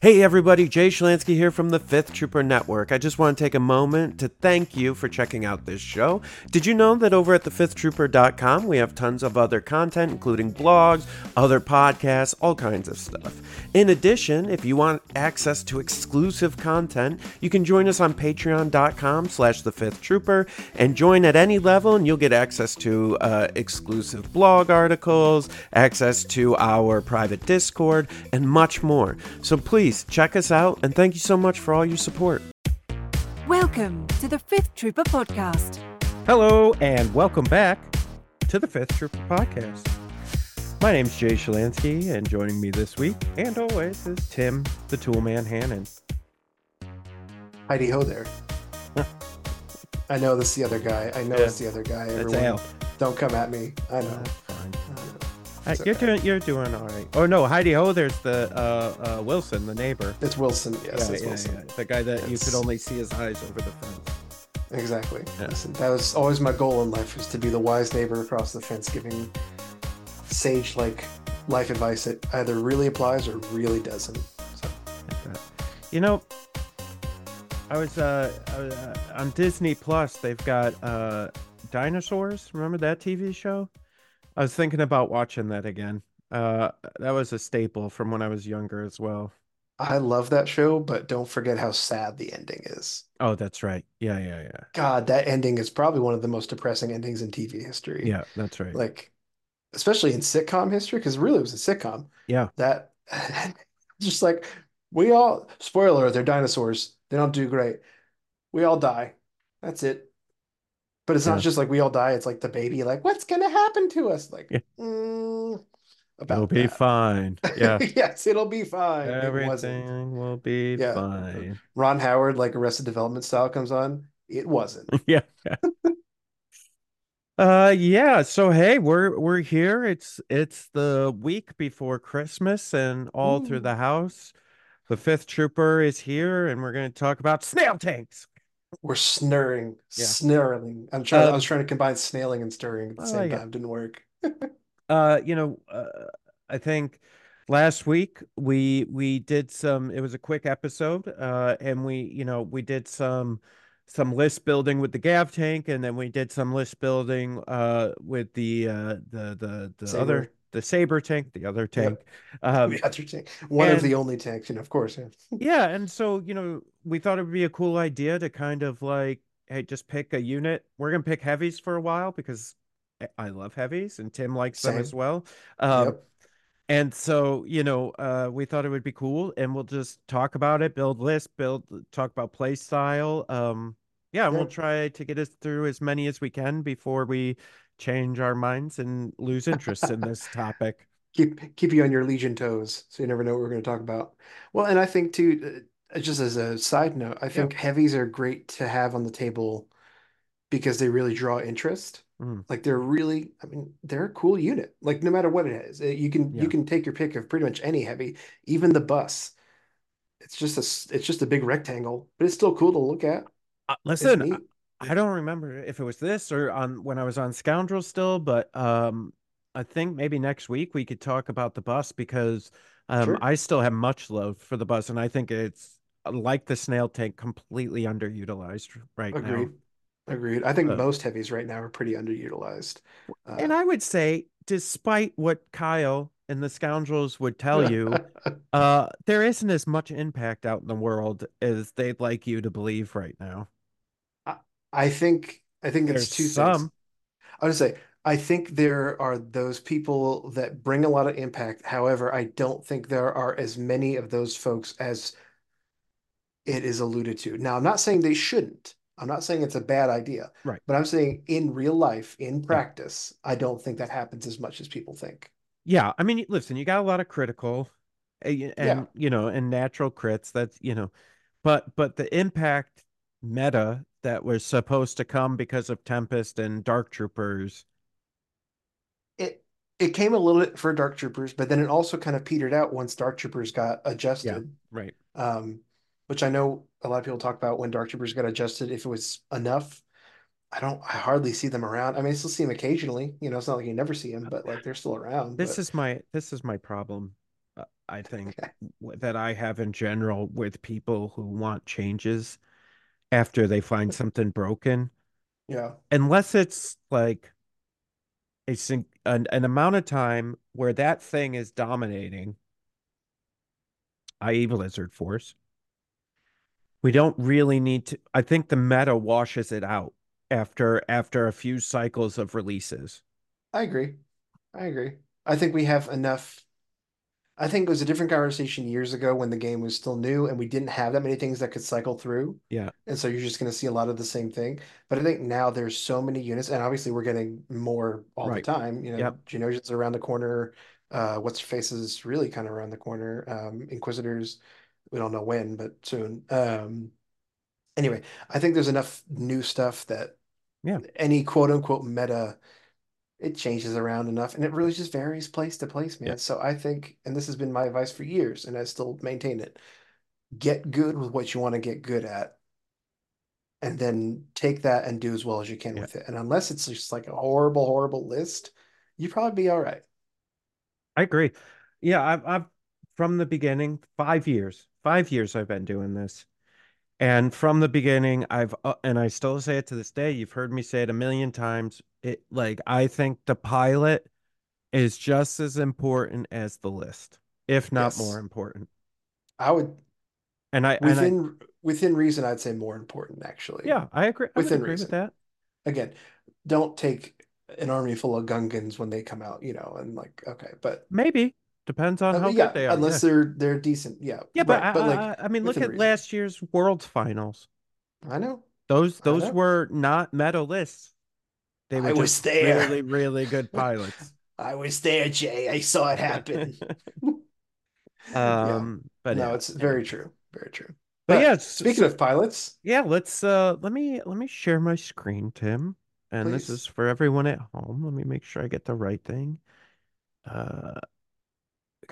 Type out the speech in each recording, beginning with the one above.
Hey everybody, Jay Schlansky here from the Fifth Trooper Network. I just want to take a moment to thank you for checking out this show. Did you know that over at thefifthtrooper.com we have tons of other content, including blogs, other podcasts, all kinds of stuff. In addition, if you want access to exclusive content, you can join us on patreon.com slash the fifth trooper and join at any level and you'll get access to uh, exclusive blog articles, access to our private Discord, and much more. So please check us out and thank you so much for all your support. Welcome to the Fifth Trooper Podcast. Hello, and welcome back to the Fifth Trooper Podcast. My name's Jay Shalansky, and joining me this week, and always, is Tim the Toolman Hannon. Heidi ho there. I know this is the other guy. I know Yeah. it's the other guy. That's Everyone, Al. don't come at me. I know. That's. I know. Uh, you're doing you're doing all right. Oh no, Heidi Ho, there's the uh, uh, Wilson, the neighbor. It's Wilson. Yes, yeah, it's yeah, Wilson. yeah. The guy that you could only see his eyes over the fence. Exactly. Listen, that was always my goal in life: is to be the wise neighbor across the fence, giving sage-like life advice that either really applies or really doesn't. So. You know, I was uh, uh on Disney Plus. They've got uh dinosaurs. Remember that TV show? I was thinking about watching that again. Uh, that was a staple from when I was younger as well. I love that show, but don't forget how sad the ending is. Oh, that's right. Yeah, yeah, yeah. God, that ending is probably one of the most depressing endings in TV history. Yeah, that's right. like especially in sitcom history because really it was a sitcom Yeah. that just like we all spoiler they're dinosaurs they don't do great we all die that's it but it's Yeah. not just like we all die it's like the baby like what's gonna happen to us like Yeah. mm, about It'll be that. fine. Yeah. yes it'll be fine Everything will be Yeah. fine. Ron Howard like Arrested Development style comes on it wasn't yeah. Uh yeah, so hey, we're we're here. It's it's the week before Christmas and all through the house. The fifth trooper is here and we're going to talk about snail tanks. We're snurring Yeah. snarling I'm trying I Um, was trying to combine snailing and stirring at the same yeah. time didn't work Uh, you know, uh, I think last week we we did some it was a quick episode uh and we you know we did some some list building with the gav tank and then we did some list building uh with the uh the the the Saber. other the saber tank the other tank um The other tank. One and- of the only tanks, and of course. Yeah. yeah and so you know we thought it would be a cool idea to kind of like hey just pick a unit we're gonna pick heavies for a while because I- love heavies and Tim likes them as well um Yep. and so, you know, uh, we thought it would be cool, and we'll just talk about it, build list, build, talk about play style. Um, yeah, and we'll try to get us through as many as we can before we change our minds and lose interest in this topic. Keep keep you on your legion toes, so you never know what we're going to talk about. Well, and I think too, uh, just as a side note, I think heavies are great to have on the table because they really draw interest. Mm. Like they're really, I mean, they're a cool unit. Like no matter what it is, Uh, you can Yeah. you can take your pick of pretty much any heavy, even the bus. It's just a it's just a big rectangle, but it's still cool to look at. Uh, listen. I don't remember if it was this or on when I was on Scoundrel still, but um, I think maybe next week we could talk about the bus because um, Sure. I still have much love for the bus, and I think it's uh, like the snail tank, completely underutilized right now. Agreed. Agreed. I think most heavies right now are pretty underutilized. Uh, And I would say, despite what Kyle and the scoundrels would tell you, uh, there isn't as much impact out in the world as they'd like you to believe right now. I think I think There's it's two things. some. I would say I think there are those people that bring a lot of impact. However, I don't think there are as many of those folks as it is alluded to. Now, I'm not saying they shouldn't. I'm not saying it's a bad idea. Right. But I'm saying in real life, in practice, I don't think that happens as much as people think. Yeah, I mean, listen, you got a lot of critical, and you know, and natural crits. That's you know, but but the impact meta that was supposed to come because of Tempest and Dark Troopers. It it came a little bit for Dark Troopers, but then it also kind of petered out once Dark Troopers got adjusted. Right. um, which I know a lot of people talk about when Dark Troopers got adjusted, if it was enough. I don't, I hardly see them around. I mean, I still see them occasionally. You know, it's not like you never see them, but like they're still around. This but is my this is my problem. Uh, I think Okay. that I have in general with people who want changes after they find something broken, Yeah. unless it's like a an, an amount of time where that thing is dominating, i.e. Blizzard Force. We don't really need to. I think the meta washes it out after after a few cycles of releases. I agree. I agree. I think we have enough. I think it was a different conversation years ago when the game was still new and we didn't have that many things that could cycle through. Yeah. And so you're just going to see a lot of the same thing. But I think now there's so many units, and obviously we're getting more all Right. the time. You know, Yep. Geonosians around the corner. Uh, what's faces really kind of around the corner. Um, Inquisitors, we don't know when, but soon. Um, anyway, I think there's enough new stuff that Yeah. any quote unquote meta it changes around enough and it really just varies place to place, man. Yeah. So I think, and this has been my advice for years, and I still maintain it get good with what you want to get good at, and then take that and do as well as you can Yeah. with it. And unless it's just like a horrible, horrible list, you probably be all right. I agree. Yeah, I've I've from the beginning, five years, five years I've been doing this. And from the beginning, I've uh, and I still say it to this day. You've heard me say it a million times. It like I think the pilot is just as important as the list, if not Yes. more important. I would And I and I within within reason, I'd say more important actually. yeah, I agree. I Within agree with reason. that. Again, don't take an army full of Gungans when they come out, you know, and like okay, but Maybe depends on Uh, how yeah, good they are. unless Yeah, they're they're decent. Yeah. yeah, but right. I, But like I, I mean, look at reason. last year's World Finals. I know. Those those know. were not meta lists. They were I was there. really, really good pilots. I was there, Jay. I saw it happen. Yeah. Um, but No, yeah, it's very true. Very true. But But yeah, speaking so- of pilots, yeah, let's uh let me let me share my screen, Tim. And this is for everyone at home. Let me make sure I get the right thing. Uh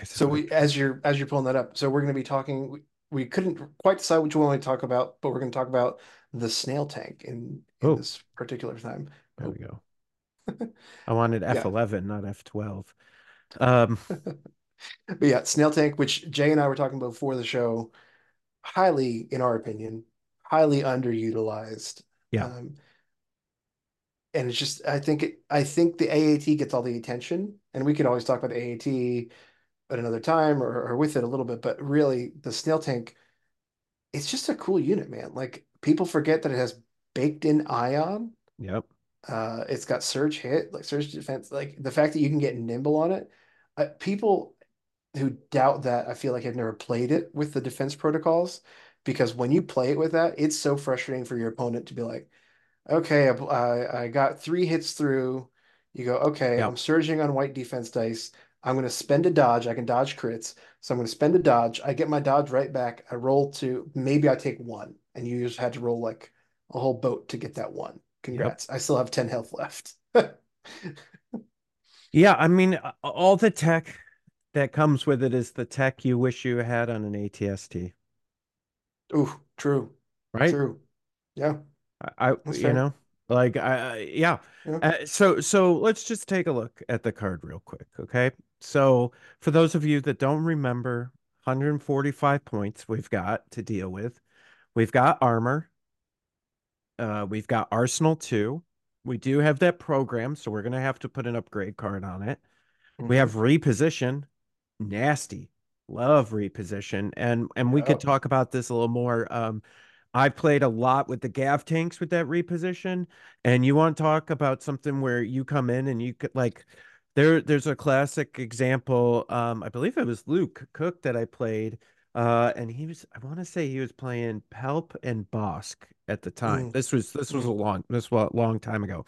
so we as you're as you're pulling that up, so we're going to be talking. We, we couldn't quite decide which one we talk about, but we're going to talk about the snail tank in in Oh. this particular time. There we go. I wanted F11, not F12. Um But yeah, snail tank, which Jay and I were talking about before the show, highly, in our opinion, highly underutilized. Yeah. Um, and it's just, I think it, I think the AAT gets all the attention, and we could always talk about the AAT at another time or, or with it a little bit, but really the snail tank, it's just a cool unit, man. Like people forget that it has baked in ion. yep. Uh, it's got surge hit, like surge defense, like the fact that you can get nimble on it. Uh, people who doubt that, I feel like have never played it with the defense protocols because when you play it with that, it's so frustrating for your opponent to be like, okay, I, I, got three hits through. You go, okay, Yeah. I'm surging on white defense dice. I'm going to spend a dodge. I can dodge crits. So I'm going to spend a dodge. I get my dodge right back. I roll to maybe I take one, and you just had to roll like a whole boat to get that one. Congrats. I still have 10 health left. Yeah, I mean all the tech that comes with it is the tech you wish you had on an ATST, Ooh, true, right? true. Yeah, I, I you know, like I, I yeah. yeah. Uh, so so let's just take a look at the card real quick, okay? So for those of you that don't remember, 145 points we've got to deal with. We've got armor. Uh, we've got Arsenal 2. We do have that program, so we're gonna have to put an upgrade card on it. We Mhm. have reposition. Nasty. Love reposition. And and we could talk about this a little more. Um, I played a lot with the Gav tanks with that reposition. And you want to talk about something where you come in and you could like there there's a classic example. Um, I believe it was Luke Cook that I played. Uh, and he was I want to say he was playing Palp and Bossk at the time. Mm. This was this was Mm. a long this was a long time ago.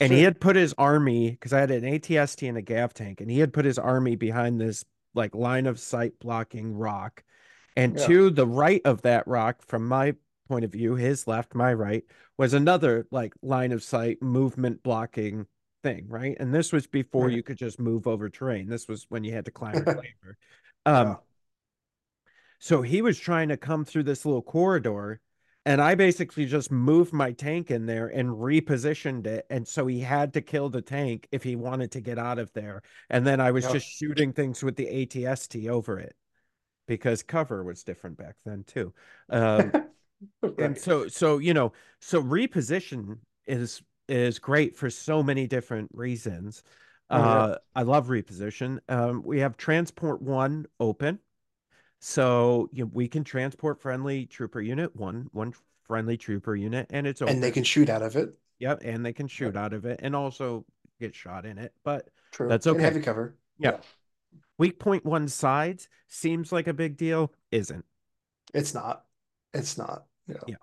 And he had put his army because I had an ATST and a Gav tank, and he had put his army behind this like line of sight blocking rock. And Yeah. to the right of that rock, from my point of view, his left, my right, was another like line of sight movement blocking thing, right? And this was before Right. you could just move over terrain. This was when you had to climb a. Um, Yeah. So he was trying to come through this little corridor, And I basically just moved my tank in there and repositioned it. And so he had to kill the tank if he wanted to get out of there. And then I was Yep. just shooting things with the ATST over it because cover was different back then too. Um, and so so you know so reposition is is great for so many different reasons Oh, yeah. uh i love reposition um we have transport one open so you we can transport friendly trooper unit one one friendly trooper unit and it's open And they can shoot out of it. yep and they can shoot out of it and also get shot in it but True. That's And okay. heavy cover. Yeah. weak point one sides seems like a big deal isn't It's not. It's not. Yeah. Yeah.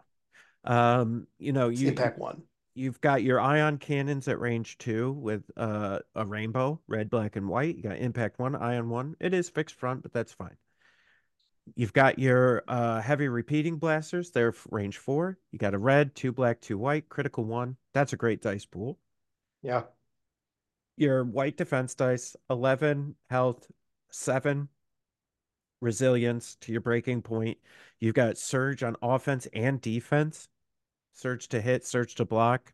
um you know It's you impact one. You've got your ion cannons at range two with uh, a rainbow, red, black, and white. You got impact one, ion one. It is fixed front, but that's fine. You've got your uh, heavy repeating blasters. They're range four. You got a red, two black, two white, critical one. That's a great dice pool. Yeah. Your white defense dice, 11 health, seven resilience to your breaking point. You've got surge on offense and defense, surge to hit, surge to block.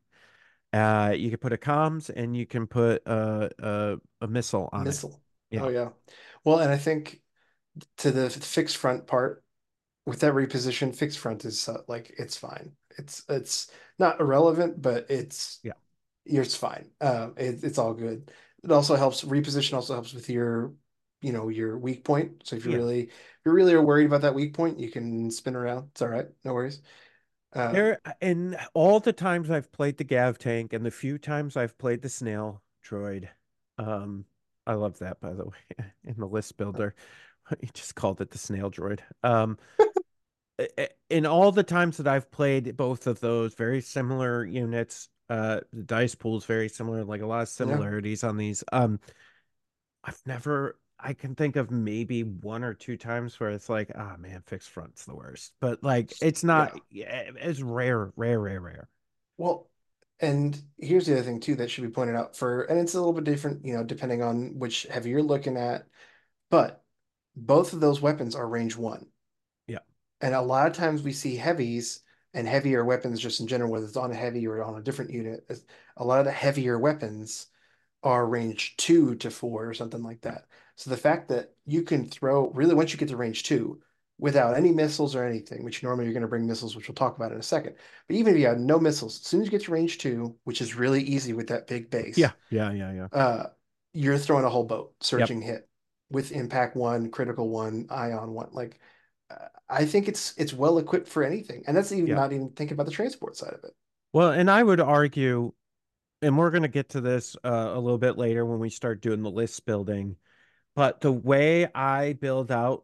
Uh, you can put a comms and you can put a a, a missile on it. Missile. Yeah. Oh yeah. Well, and I think to the fixed front part with that reposition, fixed front is uh, like it's fine. It's it's not irrelevant, but it's Yeah. it's fine. Um, it, it's all good. It also helps reposition. Also helps with your, you know, your weak point. So if you Yeah. really if you really are worried about that weak point, you can spin around. It's all right. No worries. Uh, There, and all the times I've played the Gav tank and the few times I've played the snail droid, um, I love that by the way in the list builder. You just called it the snail droid. Um, in all the times that I've played both of those, very similar units. Uh, the dice pool's very similar, like a lot of similarities on these. Um, I've never. I can think of maybe one or two times where it's like, ah, man, fixed front's the worst. But like, it's not. Yeah, it's rare, rare, rare, rare. Well, and here's the other thing too that should be pointed out for, and it's a little bit different, you know, depending on which heavy you're looking at, but both of those weapons are range one. Yeah. And a lot of times we see heavies and heavier weapons just in general, whether it's on a heavy or on a different unit, a lot of the heavier weapons are range two to four or something like that. So the fact that you can throw really once you get to range two without any missiles or anything, which normally you're going to bring missiles, which we'll talk about in a second. But even if you have no missiles, as soon as you get to range two, which is really easy with that big base, Yeah, yeah, yeah, yeah. uh, you're throwing a whole boat, searching hit with impact one, critical one, ion one. Like, uh, I think it's it's well equipped for anything, and that's even Yeah. not even thinking about the transport side of it. Well, and I would argue, and we're going to get to this uh, a little bit later when we start doing the list building, but the way I build out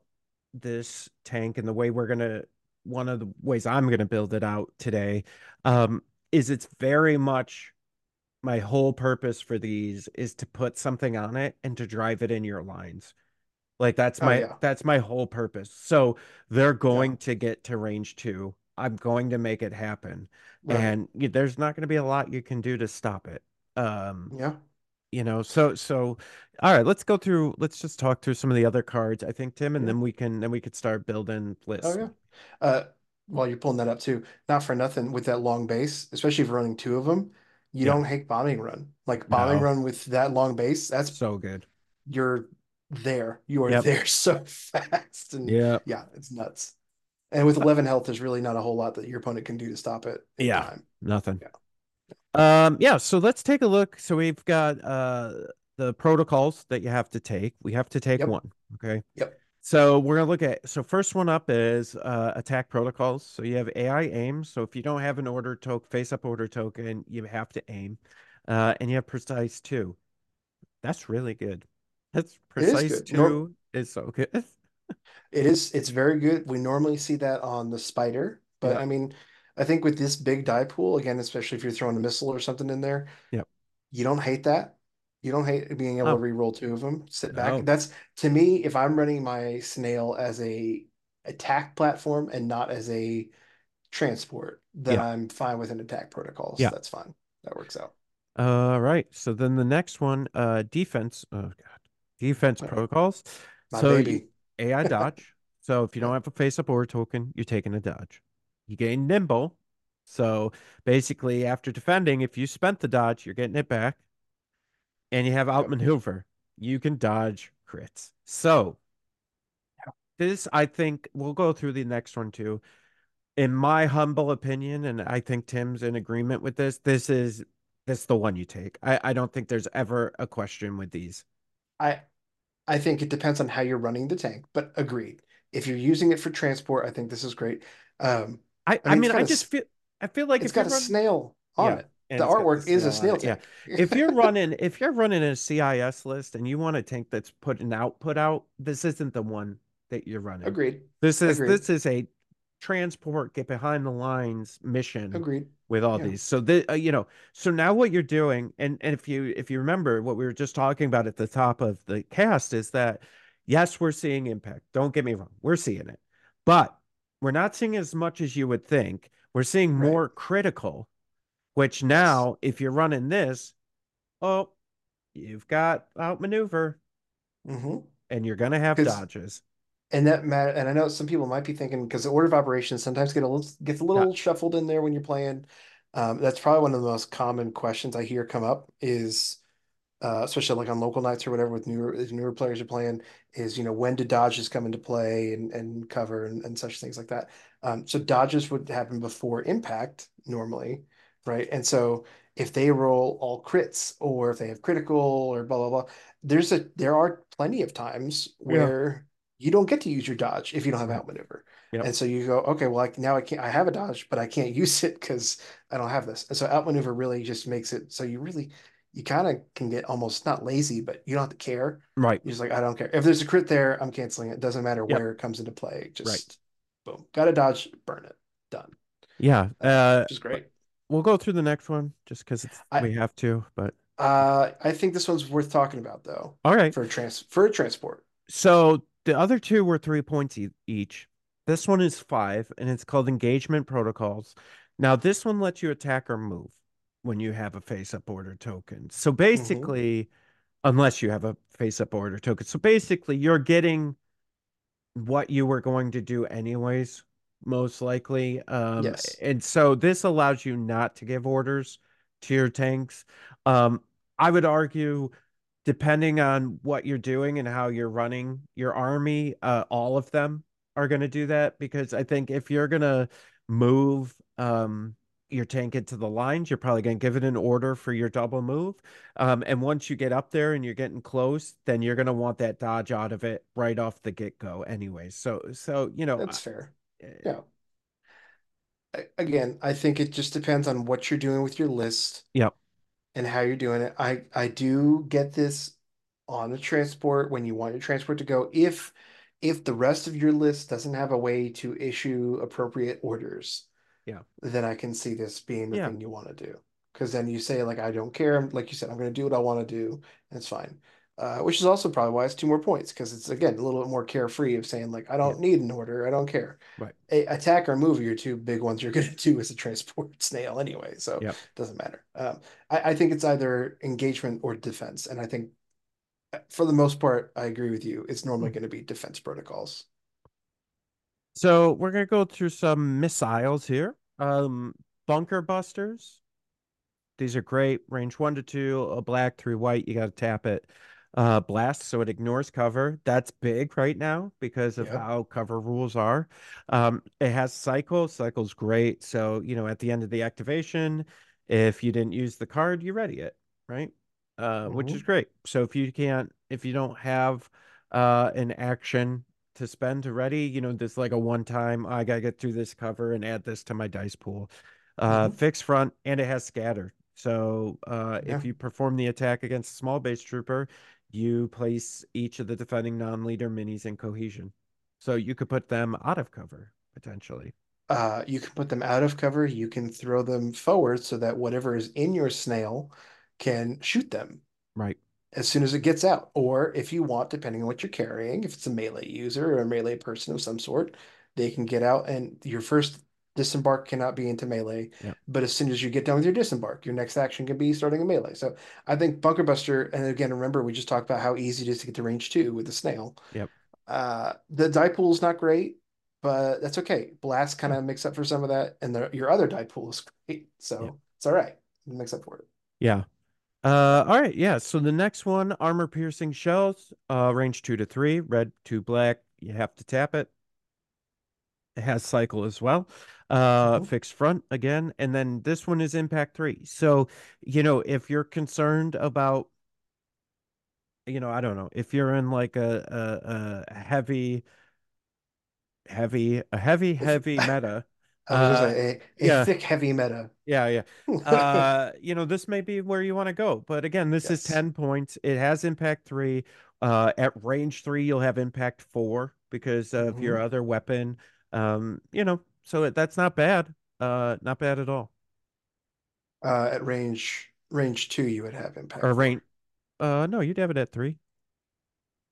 this tank and the way we're going to, one of the ways I'm going to build it out today, um, is it's very much my whole purpose for these is to put something on it and to drive it in your lines. Like that's Oh, my yeah. that's my whole purpose. So they're going to get to range two. I'm going to make it happen Right. and there's not going to be a lot you can do to stop it um yeah, you know so so all right let's go through let's just talk through some of the other cards i think tim and Yeah. then we can then we could start building lists oh yeah. Uh, while you're pulling that up too, not for nothing with that long base, especially if you're running two of them, you Yeah. don't hate bombing run. Like bombing No. run with that long base, that's so good you're there. You are Yep. there so fast, and yeah yeah, it's nuts. And with 11 health, there's really not a whole lot that your opponent can do to stop it Yeah. time. nothing Yeah. um yeah so let's take a look so we've got uh the protocols that you have to take we have to take Yep. one okay Yep. So we're gonna look at so first one up is uh, attack protocols. So you have AI aim. So if you don't have an order token, face up order token, you have to aim, uh, and you have precise two. That's really good. That's is precise good. two is so good. It is, it's very good. We normally see that on the spider, but Yeah. I mean, I think with this big die pool, again, especially if you're throwing a missile or something in there, yeah, you don't hate that. You don't hate being able Oh. to re-roll two of them, sit No. back. That's to me, if I'm running my snail as a attack platform and not as a transport, then Yeah. I'm fine with an attack protocol. So Yeah. that's fine. That works out. All right. So then the next one, uh, defense. Oh God, defense My- protocols. My so you- baby. AI dodge. So if you don't have a face up order token, you're taking a dodge. you gain nimble. So basically, after defending, if you spent the dodge, you're getting it back. And you have outmaneuver. You can dodge crits. So this, I think, we'll go through the next one too. In my humble opinion, and I think Tim's in agreement with this, this is this the one you take. I, I don't think there's ever a question with these. I I think it depends on how you're running the tank, but agreed. If you're using it for transport, I think this is great. Um, I, I mean, I, just feel I feel like it's got a run... snail on yeah, it. The artwork is a snail tank. Yeah. if you're running if you're running a CIS list and you want a tank that's put an output out, this isn't the one that you're running. Agreed. This is Agreed. this is a transport get behind the lines mission. Agreed. With all yeah. these, so the uh, you know, so now what you're doing, and and if you if you remember what we were just talking about at the top of the cast is that yes, we're seeing impact. Don't get me wrong, we're seeing it, but we're not seeing as much as you would think. We're seeing right. more critical, which now if you're running this, oh, you've got outmaneuver, mm-hmm. and you're gonna have dodges. And that matter and i know some people might be thinking because the order of operations sometimes get a little gets a little yeah. shuffled in there when you're playing. Um, that's probably one of the most common questions i hear come up is uh, especially like on local nights or whatever with newer newer players are playing is you know when do dodges come into play and, and cover and, and such things like that. Um, so dodges would happen before impact normally right and so if they roll all crits or if they have critical or blah blah blah there's a there are plenty of times where you don't get to use your dodge if you don't have outmaneuver. Yep. And so you go, okay, well, I, now I can't, I have a dodge, but I can't use it because I don't have this. And so outmaneuver really just makes it so you really, you kind of can get almost not lazy, but you don't have to care. Right. You're just like, I don't care. If there's a crit there, I'm canceling it. Doesn't matter yep. where it comes into play. Just right. boom, got a dodge, burn it, done. Yeah. Uh, which is great. We'll go through the next one just because we have to, but. Uh, I think this one's worth talking about though. All right. For a trans for a transport. So the other two were three points e- each. This one is five, and it's called Engagement Protocols. Now, this one lets you attack or move when you have a face up order token. So mm-hmm. basically, mm-hmm. unless you have a face up order token. So basically, you're getting what you were going to do anyways, most likely. Um, yes. And so this allows you not to give orders to your tanks. Um, I would argue depending on what you're doing and how you're running your army, uh, all of them are going to do that because I think if you're going to move um, your tank into the lines, you're probably going to give it an order for your double move. Um, and once you get up there and you're getting close, then you're going to want that dodge out of it right off the get go, anyway. So, so you know, that's fair. Yeah. Again, I think it just depends on what you're doing with your list. Yep and how you're doing it. I I do get this on the transport when you want your transport to go. If if the rest of your list doesn't have a way to issue appropriate orders, yeah, then I can see this being the yeah. thing you want to do. Because then you say like I don't care, like you said, I'm going to do what I want to do, and it's fine. Uh, which is also probably why it's two more points because it's again a little bit more carefree of saying like I don't yeah. need an order, I don't care. Right. A, attack or move are your two big ones you're going to do as a transport snail anyway, so yep. it doesn't matter. Um, I, I think it's either engagement or defense, and I think uh, for the most part I agree with you. It's normally mm-hmm. going to be defense protocols. So we're gonna go through some missiles here. Um, bunker busters. These are great. Range one to two, a black, three white. You got to tap it uh, blast, so it ignores cover. That's big right now because of yep. how cover rules are. Um, it has cycle. Cycle's great. So you know, at the end of the activation, if you didn't use the card, you ready it, right? Uh, mm-hmm. Which is great. So if you can't, if you don't have uh, an action to spend to ready, you know, this like a one time. I gotta get through this cover and add this to my dice pool. Uh, mm-hmm. Fixed front, and it has scatter. So uh, yeah. if you perform the attack against a small base trooper, you place each of the defending non-leader minis in cohesion. So you could put them out of cover potentially. Uh, you can put them out of cover. You can throw them forward so that whatever is in your snail can shoot them. Right. As soon as it gets out. Or if you want, depending on what you're carrying, if it's a melee user or a melee person of some sort, they can get out and your first disembark cannot be into melee. Yeah. But as soon as you get done with your disembark, your next action can be starting a melee. So I think Bunker Buster, and again, remember we just talked about how easy it is to get to range two with the snail. Yep. Uh, the die pool is not great, but that's okay. Blast kind of makes up for some of that, and the, your other die pool is great, so it's all right. It makes up for it. Yeah. Uh, all right, yeah. So the next one, armor piercing shells, uh, range two to three, red to black. You have to tap it. It has cycle as well. Uh, Mhm. fixed front again, and then this one is impact three. So, you know, if you're concerned about, you know, I don't know, if you're in like a a, a heavy, heavy, a heavy, heavy meta. Uh, a, a yeah. thick, heavy meta. Yeah, yeah. uh you know this may be where you want to go but again this is 10 points it has impact 3 uh at range 3 you'll have impact 4 because of your Mhm. other weapon um you know so that's not bad uh not bad at all Uh, at range range two, you would have impact. or range uh no you'd have it at 3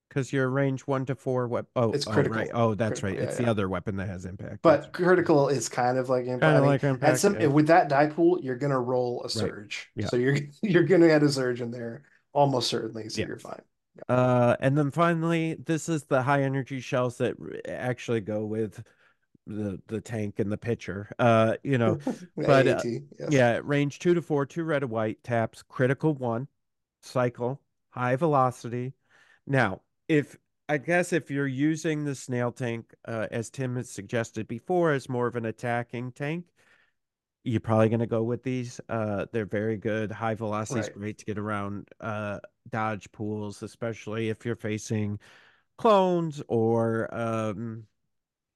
because your range 1 to 4 wep- oh It's oh, critical. right oh that's Critical, right yeah, it's the yeah. other weapon that has impact But critical is kind of like impact. kind of like at impact some yeah. with that die pool, you're gonna roll a surge. Yeah. So you're you're gonna add a surge in there almost certainly, so you're fine. Uh, and then finally, this is the high energy shells that actually go with the the tank and the pitcher. Uh, you know, But, uh, AAT, yes. yeah, range two to four, two red and white taps, critical one, cycle, high velocity. Now, if I guess if you're using the snail tank, uh, as Tim has suggested before, as more of an attacking tank, you're probably going to go with these. Uh, they're very good. High velocity is Right. great to get around uh, dodge pools, especially if you're facing clones or um,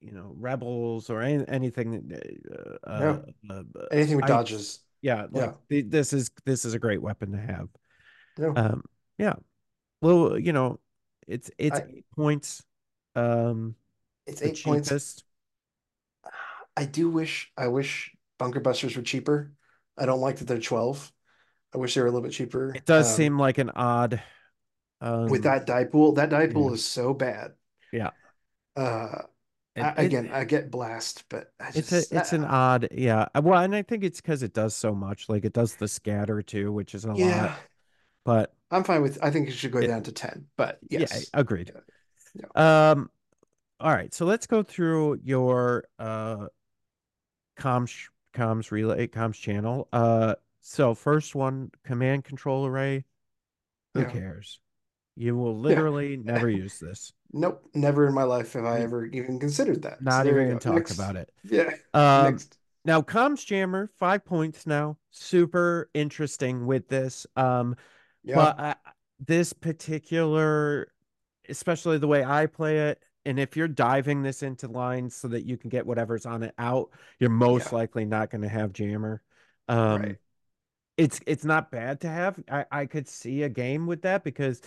you know rebels or any, anything. Uh, uh, uh, Anything with I- dodges. yeah, like Yeah. the- this is this is a great weapon to have. Yeah. Um, yeah. Well, you know, it's it's I- eight points. Um, It's eight points. cheapest. I do wish I wish bunker busters were cheaper. I don't like that they're 12. I wish they were a little bit cheaper. It does Um, seem like an odd. Um, with that die pool, that die pool yeah. is so bad. Yeah. Uh it- I- it- again, I get blast, but I it's a it's an uh, odd yeah. Uh, Well, and I think it's because it does so much. Like it does the scatter too, which is a yeah. lot. But I'm fine with I think it should go It- down to 10, but yeah, yes. agreed. Yeah. Um, all right. So let's go through your uh comms comms relay comms channel. Uh, so first one, command control array. Who Yeah. cares? You will literally never use this. Nope, never in my life have I Mm. ever even considered that. Not So even you gonna talk Next. about it. Yeah, Um, next. now comms jammer, five points now. Super interesting with this. Um, Yeah. but I, this particular, especially the way I play it, and if you're diving this into lines so that you can get whatever's on it out, you're most Yeah. likely not going to have jammer. Um, Right. it's it's not bad to have. I I could see a game with that because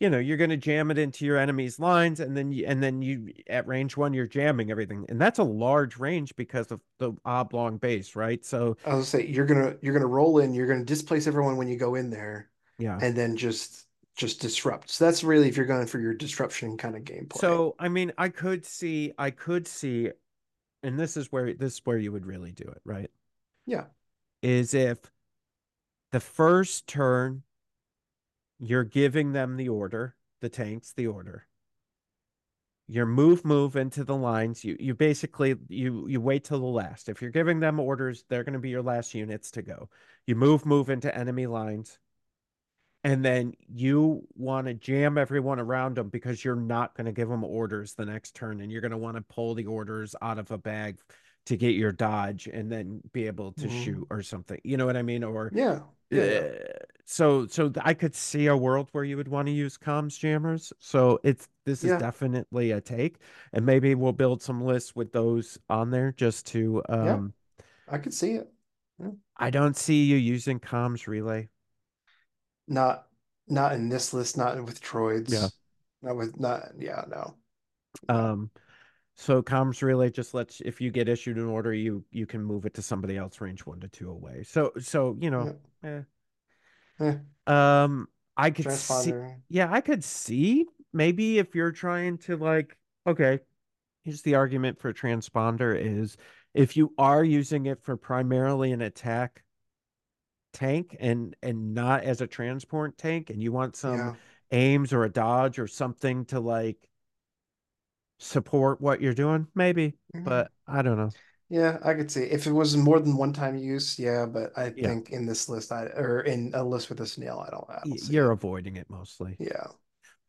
you know you're going to jam it into your enemy's lines and then you and then you at range one you're jamming everything and that's a large range because of the oblong base right so I was say you're gonna you're gonna roll in, you're gonna displace everyone when you go in there, yeah and then just just disrupt. So that's really if you're going for your disruption kind of gameplay. so i mean i could see i could see and this is where this is where you would really do it right yeah, is if the first turn you're giving them the order the tanks the order. Your move move into the lines. You you basically you you wait till the last. If you're giving them orders they're going to be your last units to go. You move move into enemy lines. And then you want to jam everyone around them because you're not going to give them orders the next turn and you're going to want to pull the orders out of a bag to get your dodge and then be able to Mhm. shoot or something. You know what i mean? Or yeah, yeah, yeah. uh, so so I could see a world where you would want to use comms jammers. So it's this is Yeah. definitely a take, and maybe we'll build some lists with those on there just to Yeah. um. I could see it. I don't see you using comms relay. Not not in this list, not with droids. Yeah. Not with not yeah, no. Um, so comms relay just lets if you get issued an order, you you can move it to somebody else range one to two away. So so you know, eh. Eh, um, I could see. Yeah, I could see maybe if you're trying to like, okay, here's the argument for transponder is if you are using it for primarily an attack tank and and not as a transport tank and you want some Yeah. aims or a dodge or something to like support what you're doing? Maybe, Mhm. but I don't know. Yeah, I could see if it was more than one time use, yeah, but I Yeah, think in this list, I or in a list with a snail, I don't, I don't you're it. avoiding it mostly. Yeah,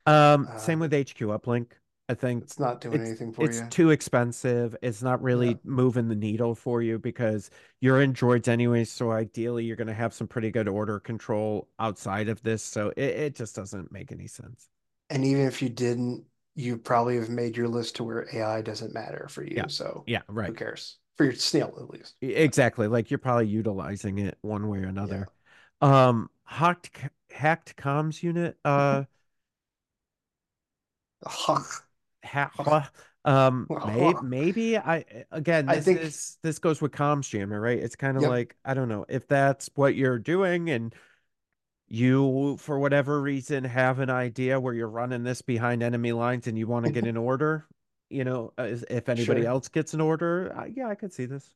Um, same um, with HQ Uplink. I think it's not doing it's anything for it's you. It's too expensive. It's not Yeah, really moving the needle for you because you're in droids anyway, so ideally you're gonna have some pretty good order control outside of this. So it, it just doesn't make any sense. and even if you didn't, you probably have made your list to where AI doesn't matter for you. Yeah. So Yeah, right. who cares? For your snail, at least. Exactly. Like you're probably utilizing it one way or another. Yeah. Um, hacked hacked comms unit. Uh, ha, um, may maybe I again I this think, is this goes with comms jammer, right? It's kind of yep, like I don't know if that's what you're doing and you for whatever reason have an idea where you're running this behind enemy lines and you want to get an order, you know, if anybody sure. else gets an order, uh, yeah, I could see this.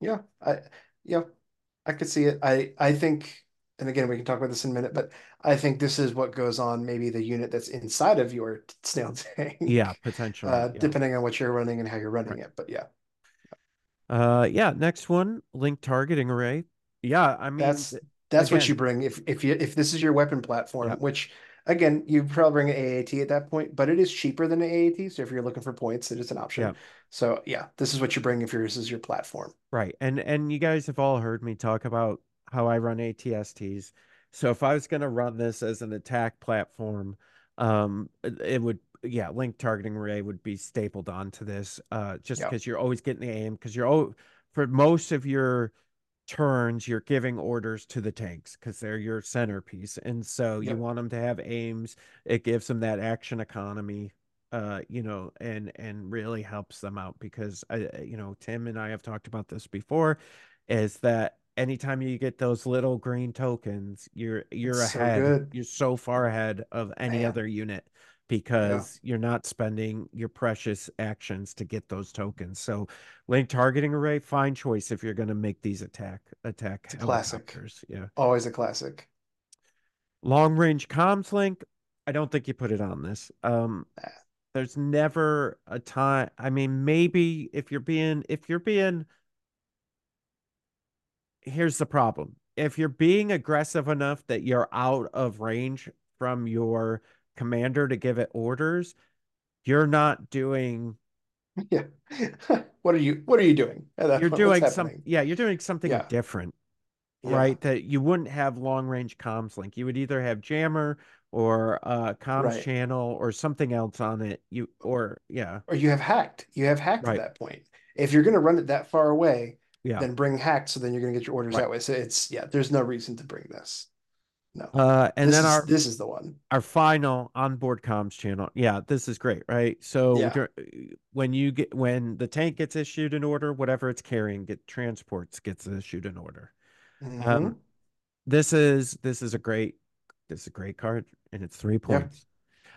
Yeah, I yeah, I could see it. I I think, and again, we can talk about this in a minute, but I think this is what goes on maybe the unit that's inside of your snail Yeah, tank, potentially. uh, Yeah. depending on what you're running and how you're running Right. it. But yeah, Uh, yeah, next one, link targeting array. Yeah, I mean, that's th- that's what you bring if if you if this is your weapon platform, yeah, which again, you probably bring an AAT at that point, but it is cheaper than an AAT. So if you're looking for points, it is an option. yeah, So yeah, this is what you bring if yours is your platform. right. And and you guys have all heard me talk about how I run ATSTs. So if I was going to run this as an attack platform, um, it, would, yeah, link targeting array would be stapled onto this, uh, just because you're always getting the aim, because you're oh, for most of your turns, you're giving orders to the tanks because they're your centerpiece. And so you want them to have aims. It gives them that action economy, uh, you know, and and really helps them out because I, you know, Tim and I have talked about this before, is that anytime you get those little green tokens, you're you're so ahead. good. You're so far ahead of any Man, other unit yeah, because you're not spending your precious actions to get those tokens. So Link targeting array, fine choice if you're going to make these attack attack it's classic. Yeah. Always a classic. Long range comms link, I don't think you put it on this. Um there's never a time I mean maybe if you're being if you're being here's the problem. If you're being aggressive enough that you're out of range from your commander to give it orders, you're not doing Yeah. What are you what are you doing you're doing some yeah, you're doing something Yeah. different. Yeah. right? That you wouldn't have long range comms link. You would either have jammer or uh comms Right. channel or something else on it. You or yeah, Or you have hacked. You have hacked at that point. If you're gonna run it that far away, Yeah. then bring hacked so then you're gonna get your orders Right. that way. So it's yeah, there's no reason to bring this. No. Uh and This then is our this is the one. our final onboard comms channel. Yeah, this is great, right? So Yeah. when you get when the tank gets issued an order, whatever it's carrying, get transports gets issued an order. Um hmm this is this is a great this is a great card and it's three Yeah. points.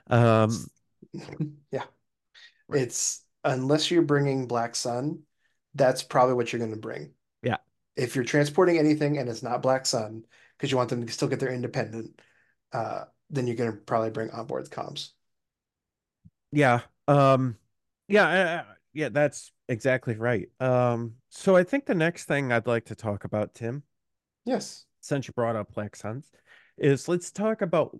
Um Yeah. right. It's unless you're bringing Black Sun, that's probably what you're gonna bring. Yeah. If you're transporting anything and it's not Black Sun, because you want them to still get their independent, uh, then you're gonna probably bring onboard comms. Yeah. Um yeah, uh, yeah, that's exactly right. Um so I think the next thing I'd like to talk about, Tim, Yes. since you brought up Black Suns, is let's talk about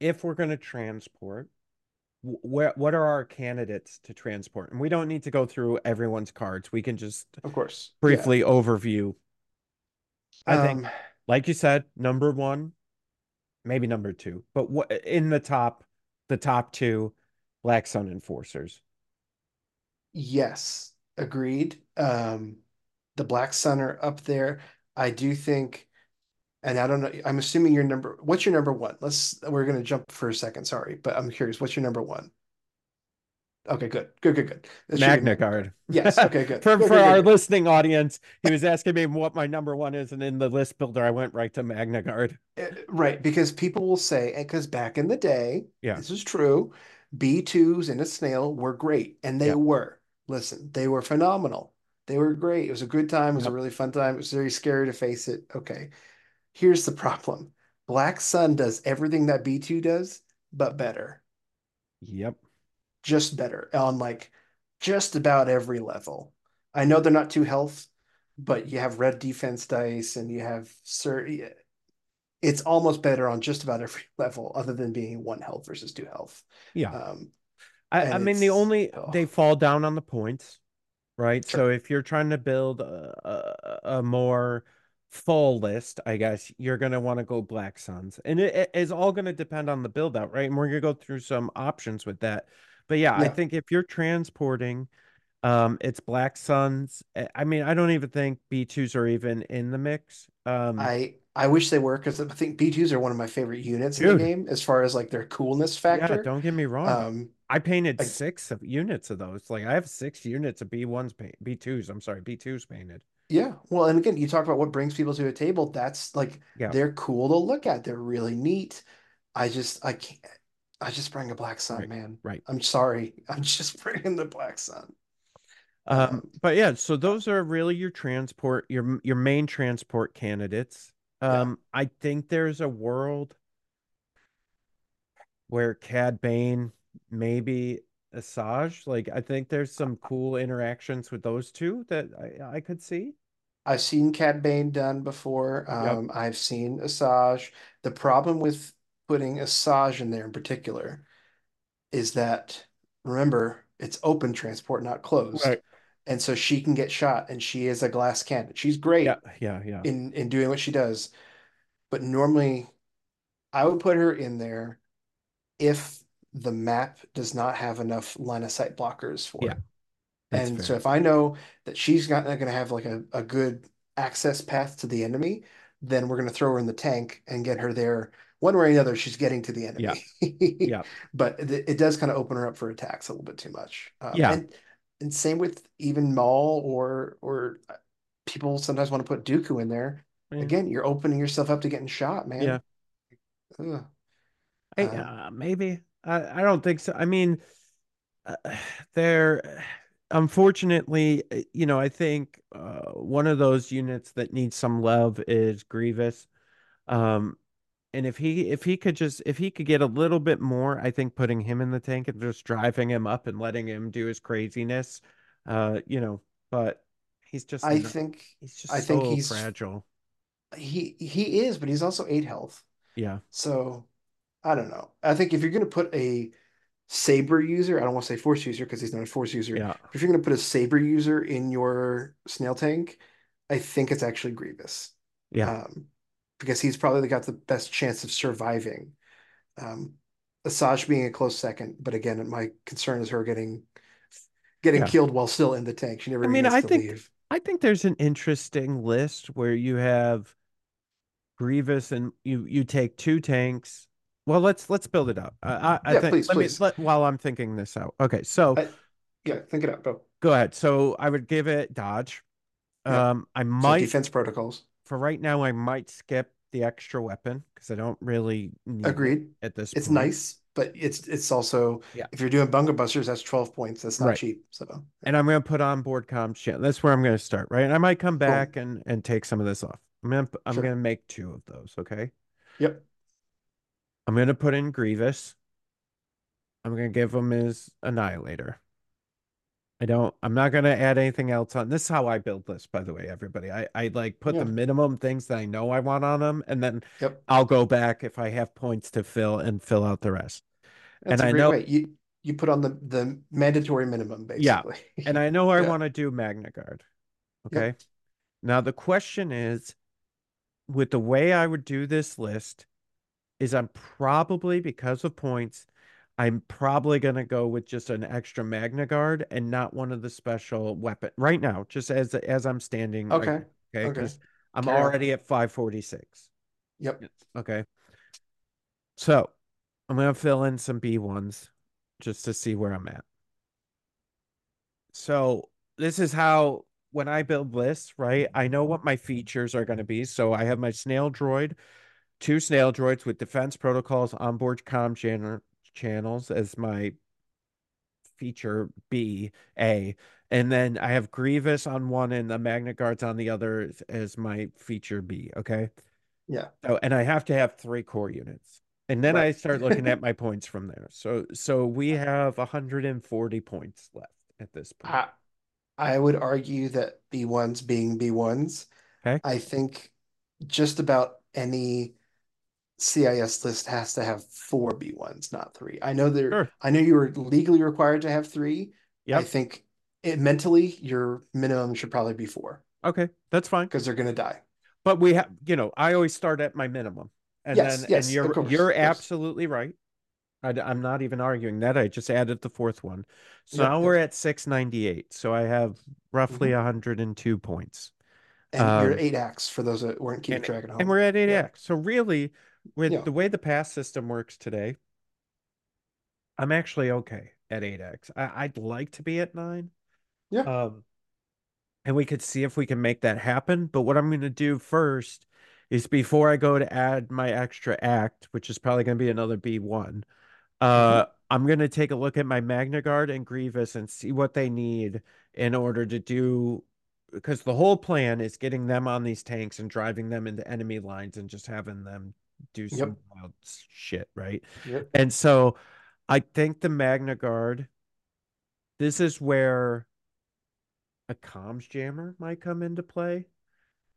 if we're going to transport, wh- where what are our candidates to transport? And we don't need to go through everyone's cards. We can just Of course. Yeah. briefly overview. I think, Um, like you said, number one, maybe number two, but what in the top, the top two, Black Sun Enforcers. yes, agreed. Um, the Black Sun are up there. I do think, and I don't know, I'm assuming your number, what's your number one? Let's, we're gonna jump for a second, sorry, but I'm curious, what's your number one? Okay, good, good, good, good. That Magna Guard. Yes, okay, good. For Good, for good, our good, listening audience, he was asking me what my number one is, and in the list builder, I went right to Magna Guard. Uh, Right, because people will say, because back in the day, Yeah, this is true, B2s in a snail were great, and they yeah, were. Listen, they were phenomenal. They were great. It was a good time. It was a really fun time. It was very scary to face it. Okay. Here's the problem. Black Sun does everything that B2 does, but better. yep. Just better on like just about every level. I know they're not two health, but you have red defense dice and you have sir it's almost better on just about every level other than being one health versus two health. Yeah. Um, I, I mean, the only oh. they fall down on the points, right? Sure. So if you're trying to build a, a, a more full list, I guess you're gonna want to go Black Suns, and it, it is all gonna depend on the build out, right? And we're gonna go through some options with that. But yeah, I think if you're transporting, um, it's Black Suns. I- I mean, I don't even think B2s are even in the mix. Um, I I wish they were because I think B2s are one of my favorite units in the game as far as like their coolness yeah, factor. don't get me wrong. Um, I painted six of units of those. Like I have six units of B1s B2s. I'm sorry, B2s painted. yeah. Well, and again, you talk about what brings people to a table. That's like Yeah. they're cool to look at. They're really neat. I just I can't. I just bring a Black Sun, Right, man. right. I'm sorry. I'm just bringing the Black Sun. Um, Um, but yeah, so those are really your transport, your your main transport candidates. Yeah. Um, I think there's a world where Cad Bane, maybe Asajj, like I think there's some cool interactions with those two that I, I could see. I've seen Cad Bane done before. Yep. Um, I've seen Asajj. The problem with putting Asajj in there in particular is that remember it's open transport, not closed. Right. And so she can get shot, and she is a glass cannon. She's great Yeah, yeah, yeah. in in doing what she does, but normally I would put her in there if the map does not have enough line of sight blockers for Yeah, it. That's And fair. so if I know that she's not, not going to have like a, a good access path to the enemy, then we're going to throw her in the tank and get her there. One way or another, she's getting to the enemy. Yeah. yeah. But it, it does kind of open her up for attacks a little bit too much. Um, Yeah. And, and same with even Maul or or uh, people sometimes want to put Dooku in there. Yeah. Again, you're opening yourself up to getting shot, man. Yeah. Ugh. I, Um, uh, maybe I, I don't think so. I mean, uh, they're unfortunately, uh, you know, I think uh, one of those units that needs some love is Grievous. Um, and if he if he could just if he could get a little bit more, I think putting him in the tank and just driving him up and letting him do his craziness, uh, you know, but he's just I not- think he's just I think so he's- fragile. he he is, but he's also eight health. Yeah. So I don't know. I think if you're going to put a saber user, I don't want to say force user because he's not a force user. Yeah. But if you're going to put a saber user in your snail tank, I think it's actually Grievous. Yeah. Um, because he's probably got the best chance of surviving. Um, Asajj being a close second, but again, my concern is her getting getting Yeah. killed while still in the tank. She never I mean, I to think- leave. I think there's an interesting list where you have Grievous and you you take two tanks. Well, let's let's build it up. I I, I Yeah, think please, let please. me let while I'm thinking this out. Okay, so I- Yeah, think it out. Go. go ahead. So I would give it dodge. Yeah. Um, I So might defense protocols. For right now. I might skip the extra weapon because I don't really need it Agreed. at this. It's point. nice, but it's it's also Yeah. if you're doing bunker busters, that's 12 points. That's not Right. cheap. So and I'm gonna put on board comms channel. That's where I'm gonna start, right? And I might come back and and take some of this off. I'm gonna I'm Sure. gonna make two of those. Okay. yep. I'm gonna put in Grievous. I'm gonna give him his Annihilator. I don't. I'm not gonna add anything else on. This is how I build this, by the way, everybody. I I like put Yeah. the minimum things that I know I want on them, and then Yep. I'll go back if I have points to fill and fill out the rest. That's And I know- way. You you put on the the mandatory minimum basically. Yeah. And I know I Yeah. want to do Magna Guard. Yep. Okay. Now the question is, with the way I would do this list, is I'm probably because of points, I'm probably gonna go with just an extra Magna Guard and not one of the special weapon right now, just as as I'm standing. right Okay. now, okay. Okay. 'Cause I'm Carry on. already at 546. Yep. Okay. So I'm gonna fill in some B ones just to see where I'm at. So this is how when I build lists, right? I know what my features are gonna be. So I have my snail droid, two snail droids with defense protocols, onboard comm channels as my feature B, A. And then I have Grievous on one and the Magna Guards on the other as- my feature B. Okay. Yeah. Oh, and I have to have three core units. And then I start looking at my points from there. So so we have 140 points left at this point. I I would argue that B1s being B1s, Okay. I think just about any CIS list has to have four B1s, not three. I know there Sure. I know you were legally required to have three. Yeah. I think it mentally your minimum should probably be four Okay. That's fine. because they're gonna die. But we have, you know, I always start at my minimum. And Yes, then yes, and you're course, you're absolutely right. I, am not even arguing that. I just added the fourth one. So Yep, now yep. we're at 698. So I have roughly Mhm. 102 points. And you're Um, eight acts for those that weren't keeping track at home. and we're at 8x. Yeah. So really, with Yeah. the way the pass system works today, I'm actually okay at 8x. I, I'd like to be at 9. Yeah. Um, and we could see if we can make that happen. But what I'm going to do first is before I go to add my extra act, which is probably going to be another B1, uh, I'm going to take a look at my Magna Guard and Grievous and see what they need in order to do. Because the whole plan is getting them on these tanks and driving them into enemy lines and just having them do some Yep. wild shit, right? Yep. And so I think the Magna Guard, this is where a comms jammer might come into play.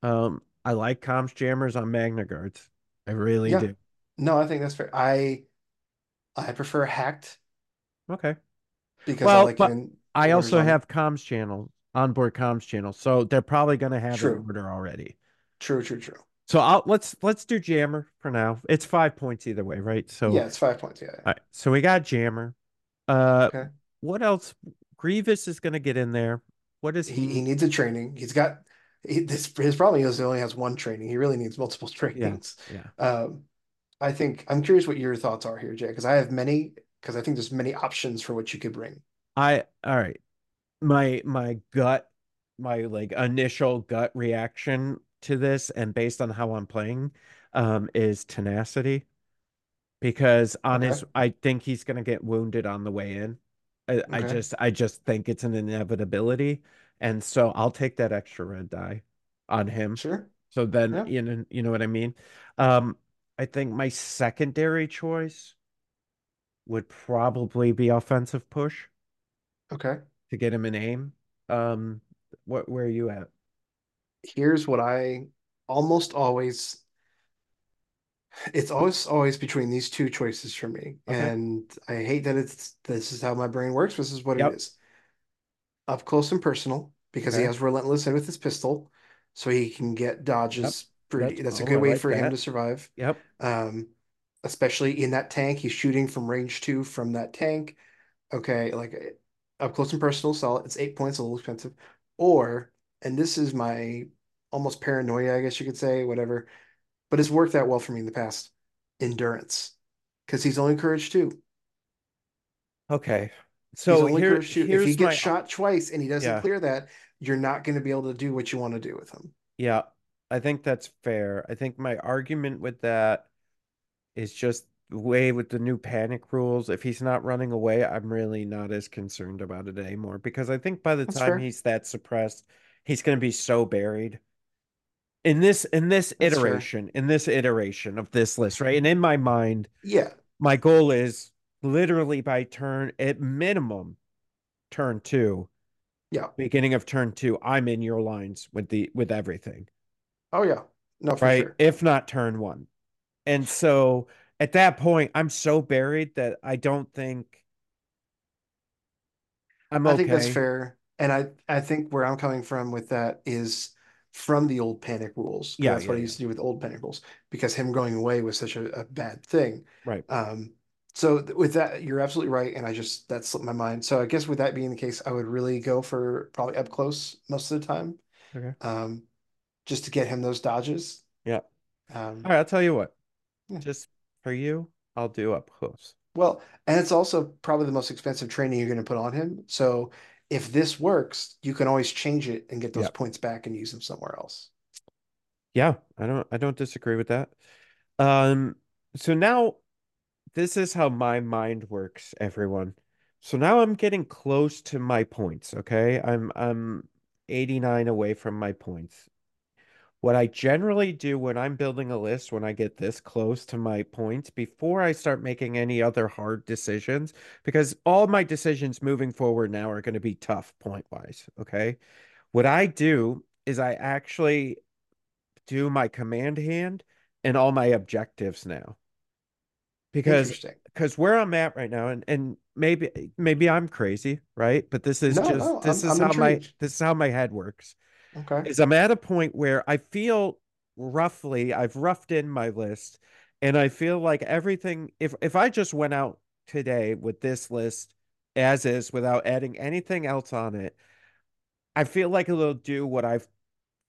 Um, I like comms jammers on Magna Guards. I really Yeah. do. No, I think that's fair. I I prefer hacked Okay. because I Well, like but I also on- have comms channels, onboard comms channel, so they're probably going to have True. an order already. True, true, true. So I'll let's let's do jammer for now. It's five points either way, right? So Yeah, it's five points. Yeah. yeah. all right, so we got jammer. Uh, Okay. what else? Grievous is going to get in there. What is He he? he needs a training. He's got he, this his problem is he only has one training. He really needs multiple Yeah, trainings. yeah. Um, I think I'm curious what your thoughts are here, Jay, because I have many because I think there's many options for what you could bring. I all right. My my gut, my like initial gut reaction to this, and based on how I'm playing, um, is tenacity. Because on Okay. his, I think he's gonna get wounded on the way in. I, I just I just think it's an inevitability. And so I'll take that extra red die on him. Sure. So then Yeah. you know you know what I mean? Um, I think my secondary choice would probably be offensive push Okay. to get him an aim. Um, what where are you at? Here's what I almost always it's always always between these two choices for me. Okay. And I hate that it's this is how my brain works. This is what Yep. it is. Up close and personal because he has relentless in with his pistol, so he can get dodges pretty. That's That's a good way like for him to survive. Yep. Um, especially in that tank, he's shooting from range two from that tank. Okay, like up close and personal, solid. It's eight points, a little expensive. Or, and this is my almost paranoia, I guess you could say, whatever. But it's worked out well for me in the past. Endurance, because he's only courage two. Okay. So here. If he gets my shot twice and he doesn't Yeah. clear that, you're not going to be able to do what you want to do with him. yeah, I think that's fair. I think my argument with that is just way with the new panic rules. If he's not running away, I'm really not as concerned about it anymore because I think by the That's time fair. he's that suppressed, he's going to be so buried. In this in this That's iteration, in this iteration of this list, right? And in my mind, Yeah, my goal is literally by turn at minimum turn two yeah. beginning of turn two i'm in your lines with the with everything Oh yeah. No, for right sure. if not turn one and so at that point i'm so buried that i don't think i'm okay. I think that's fair. And I, I think where I'm coming from with that is from the old panic rules. Yeah, that's what yeah, I used to do with old panic rules because him going away was such a, a bad thing. right Um, so th- with that, you're absolutely right, and I just that slipped my mind. So I guess with that being the case, I would really go for probably up close most of the time, okay um, just to get him those dodges. yeah Um, all right i'll tell you what Yeah. just for you i'll do up close well, and it's also probably the most expensive training you're going to put on him. So if this works, you can always change it and get those Yeah. points back and use them somewhere else. yeah i don't i don't disagree with that um so now this is how my mind works everyone so now i'm getting close to my points okay i'm i'm 89 away from my points What I generally do when I'm building a list, when I get this close to my points, before I start making any other hard decisions, because all my decisions moving forward now are going to be tough point wise. Okay. What I do is I actually do my command hand and all my objectives now. Because because where I'm at right now, and and maybe maybe I'm crazy, right? But this is No, just no, this I'm is I'm how my this is how my head works. Okay. Is I'm at a point where I feel roughly I've roughed in my list, and I feel like everything. If if I just went out today with this list as is without adding anything else on it, I feel like it'll do what I've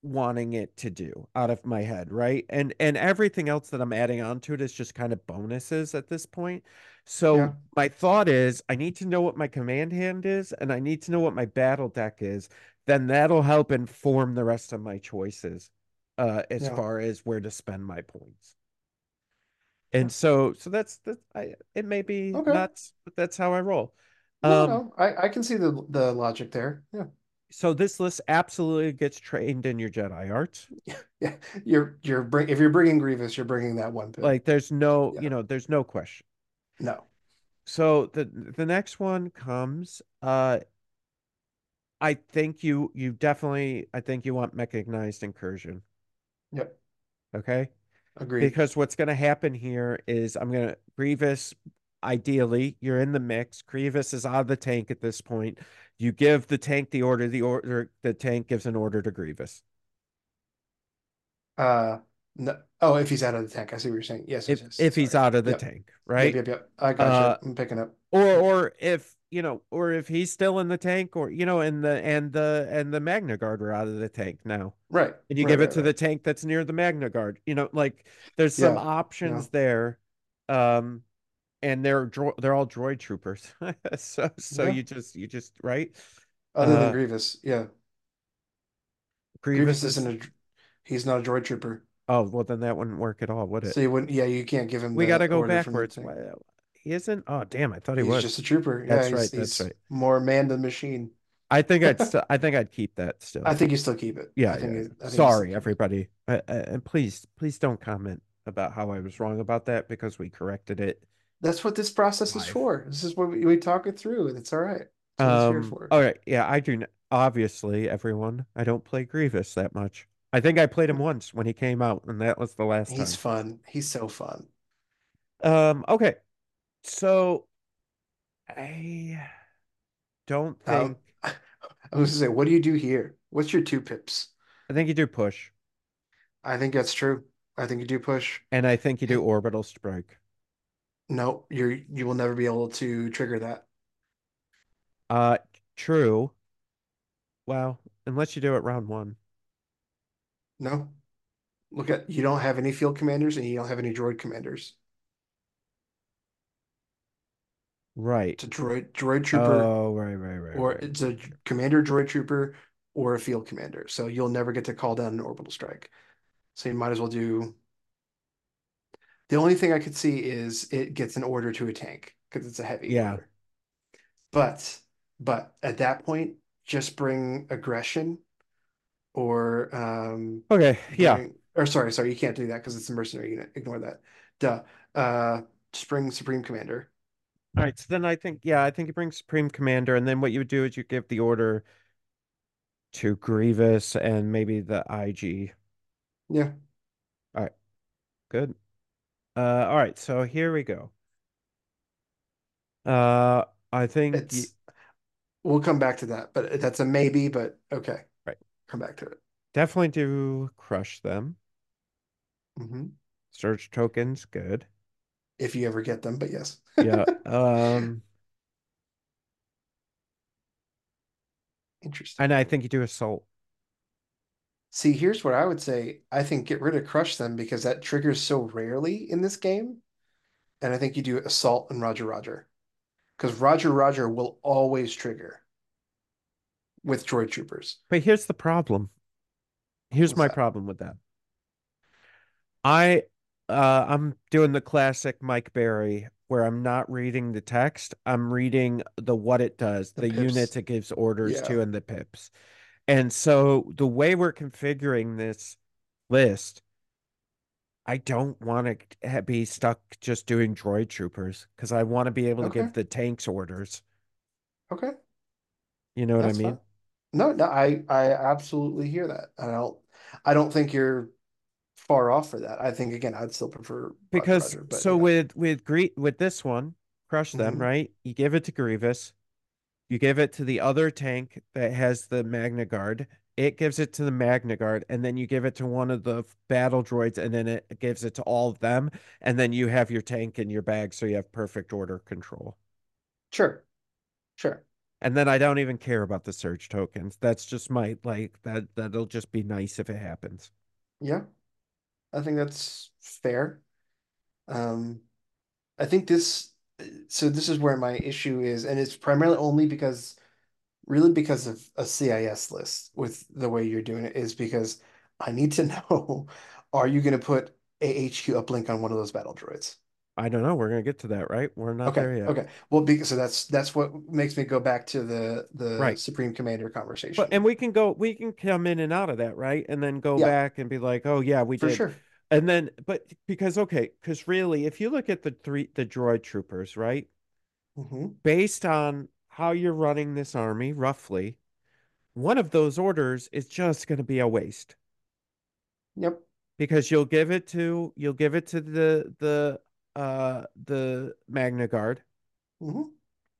wanting it to do out of my head, right? And and everything else that I'm adding on to it is just kind of bonuses at this point. Yeah. So my thought is I need to know what my command hand is and I need to know what my battle deck is. Then that'll help inform the rest of my choices uh as Yeah. far as where to spend my points. And so so that's that I it may be Okay. nuts, but that's how I roll. No, Um no. I I can see the the logic there. Yeah. so this list absolutely gets trained in your Jedi arts. Yeah. You're you're bring if you're bringing Grievous, you're bringing that one. Like there's no, Yeah. you know, there's no question. No. So the the next one comes. Uh, I think you you definitely I think you want mechanized incursion. Yep. Okay, Agreed. because what's going to happen here is I'm gonna Grievous. Ideally, you're in the mix. Grievous is out of the tank at this point. You give the tank the order. The order the tank gives an order to Grievous. Uh no. Oh, if he's out of the tank. I see what you're saying. Yes, If yes. if he's out of the Yep. tank, Yep, right? yep, yep. I got Uh, you. I'm picking up. or or if you know or if he's still in the tank or you know and the and the and the magna guard are out of the tank now Right. and you Right, give it right, to the tank that's near the magna guard you know like there's some Yeah. options Yeah. there um and they're dro- they're all droid troopers so so Yeah. you just you just right Other than uh Grievous. Yeah. grievous Grievous is isn't a he's not a droid trooper. oh well then that wouldn't work at all would it So you wouldn't yeah, you can't give him we got to go order from the backwards. Why- he isn't oh damn i thought he He's was just a trooper. Yeah, that's he's right that's right more man than machine. i think i'd st- i think i'd keep that still I think you still keep it. Yeah, I think yeah. it- I think Sorry, everybody. Uh, uh, and please, please don't comment about how I was wrong about that because we corrected it. That's what this process is for. This is what we, we talk it through, and it's all right. Um, all right. yeah, I do. Obviously, everyone, I don't play Grievous that much. I think I played him once when he came out, and that was the last He's time. fun. He's so fun. Um, okay, so I don't Um, think. I was gonna say, what do you do here? What's your two pips? I think you do push, I think that's true. I think you do push. and I think you do orbital strike. No, you're you will never be able to trigger that. Uh, true. Well, unless you do it round one. No. Look at you don't have any field commanders and you don't have any droid commanders. Right. It's a droid droid trooper Oh, right, right, right, or right. it's a commander droid trooper or a field commander. So you'll never get to call down an orbital strike. So you might as well do. The only thing I could see is it gets an order to a tank because it's a heavy Yeah. order. But but at that point, just bring aggression or um Okay, yeah. bring or sorry, sorry, you can't do that because it's a mercenary unit. Ignore that. Duh. Uh just bring Supreme Commander. All right, so then I think, yeah, I think you bring Supreme Commander, and then what you would do is you give the order to Grievous and maybe the IG. Yeah. All right. Good. Uh, all right, so here we go. Uh, I think It's we'll come back to that, but that's a maybe, but okay. Right. Come back to it. definitely do crush them. hmm Search tokens, good. If you ever get them, but yes. Yeah. Um, Interesting. and I think you do assault. See, here's what I would say. I think get rid of crush them because that triggers so rarely in this game. And I think you do assault and Roger Roger. Because Roger Roger will always trigger with droid troopers. But here's the problem. Here's What's my that? problem with that. I uh I'm doing the classic Mike Berry where I'm not reading the text. I'm reading the what it does, The the units it gives orders to Yeah. and the pips. And so the way we're configuring this list, I don't want to be stuck just doing droid troopers because I want to be able to Okay. give the tanks orders. Okay. You know what I mean? fine. No, no, I I absolutely hear that. I don't I don't think you're far off for that. I think again, I'd still prefer Because Roger, but so yeah. with with Gre with this one, crush them, Mhm. right? You give it to Grievous. You give it to the other tank that has the Magna Guard. It gives it to the Magna Guard, and then you give it to one of the battle droids, and then it gives it to all of them, and then you have your tank in your bag, so you have perfect order control. Sure. Sure. And then I don't even care about the surge tokens. That's just my like that that'll just be nice if it happens. Yeah. I think that's fair. Um, I think this, so this is where my issue is, and it's primarily only because, really because of a CIS list with the way you're doing it, is because I need to know, are you going to put a HQ uplink on one of those battle droids? I don't know. We're gonna get to that, right? We're not Okay, there yet. okay. Well, because so that's that's what makes me go back to the the Right. Supreme Commander conversation. But and we can go we can come in and out of that, right? And then go Yeah. back and be like, oh yeah, we For did. sure. And then but because okay, because really if you look at the three the droid troopers, right? hmm Based on how you're running this army, roughly, one of those orders is just gonna be a waste. Yep. Because you'll give it to you'll give it to the the uh the Magna Guard. hmm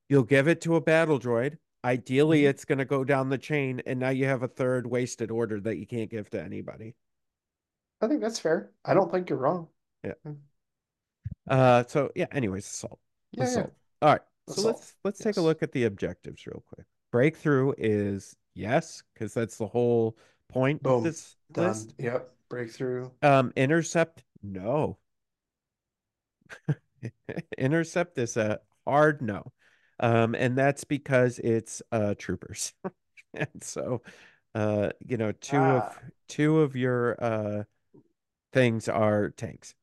You'll give it to a battle droid. Ideally, Mhm. it's going to go down the chain, and now you have a third wasted order that you can't give to anybody. I think that's fair. I don't think you're wrong. Yeah. Uh, so yeah. Anyways, assault, Yeah, yeah. assault. All right. So let's let's take a look at the objectives real quick. Breakthrough is yes, because that's the whole point Boom. of this Done. list. Yep. Breakthrough. Um, intercept, no. intercept is a hard no. Um, and that's because it's uh troopers. and so uh, you know, two Ah. of two of your uh things are tanks.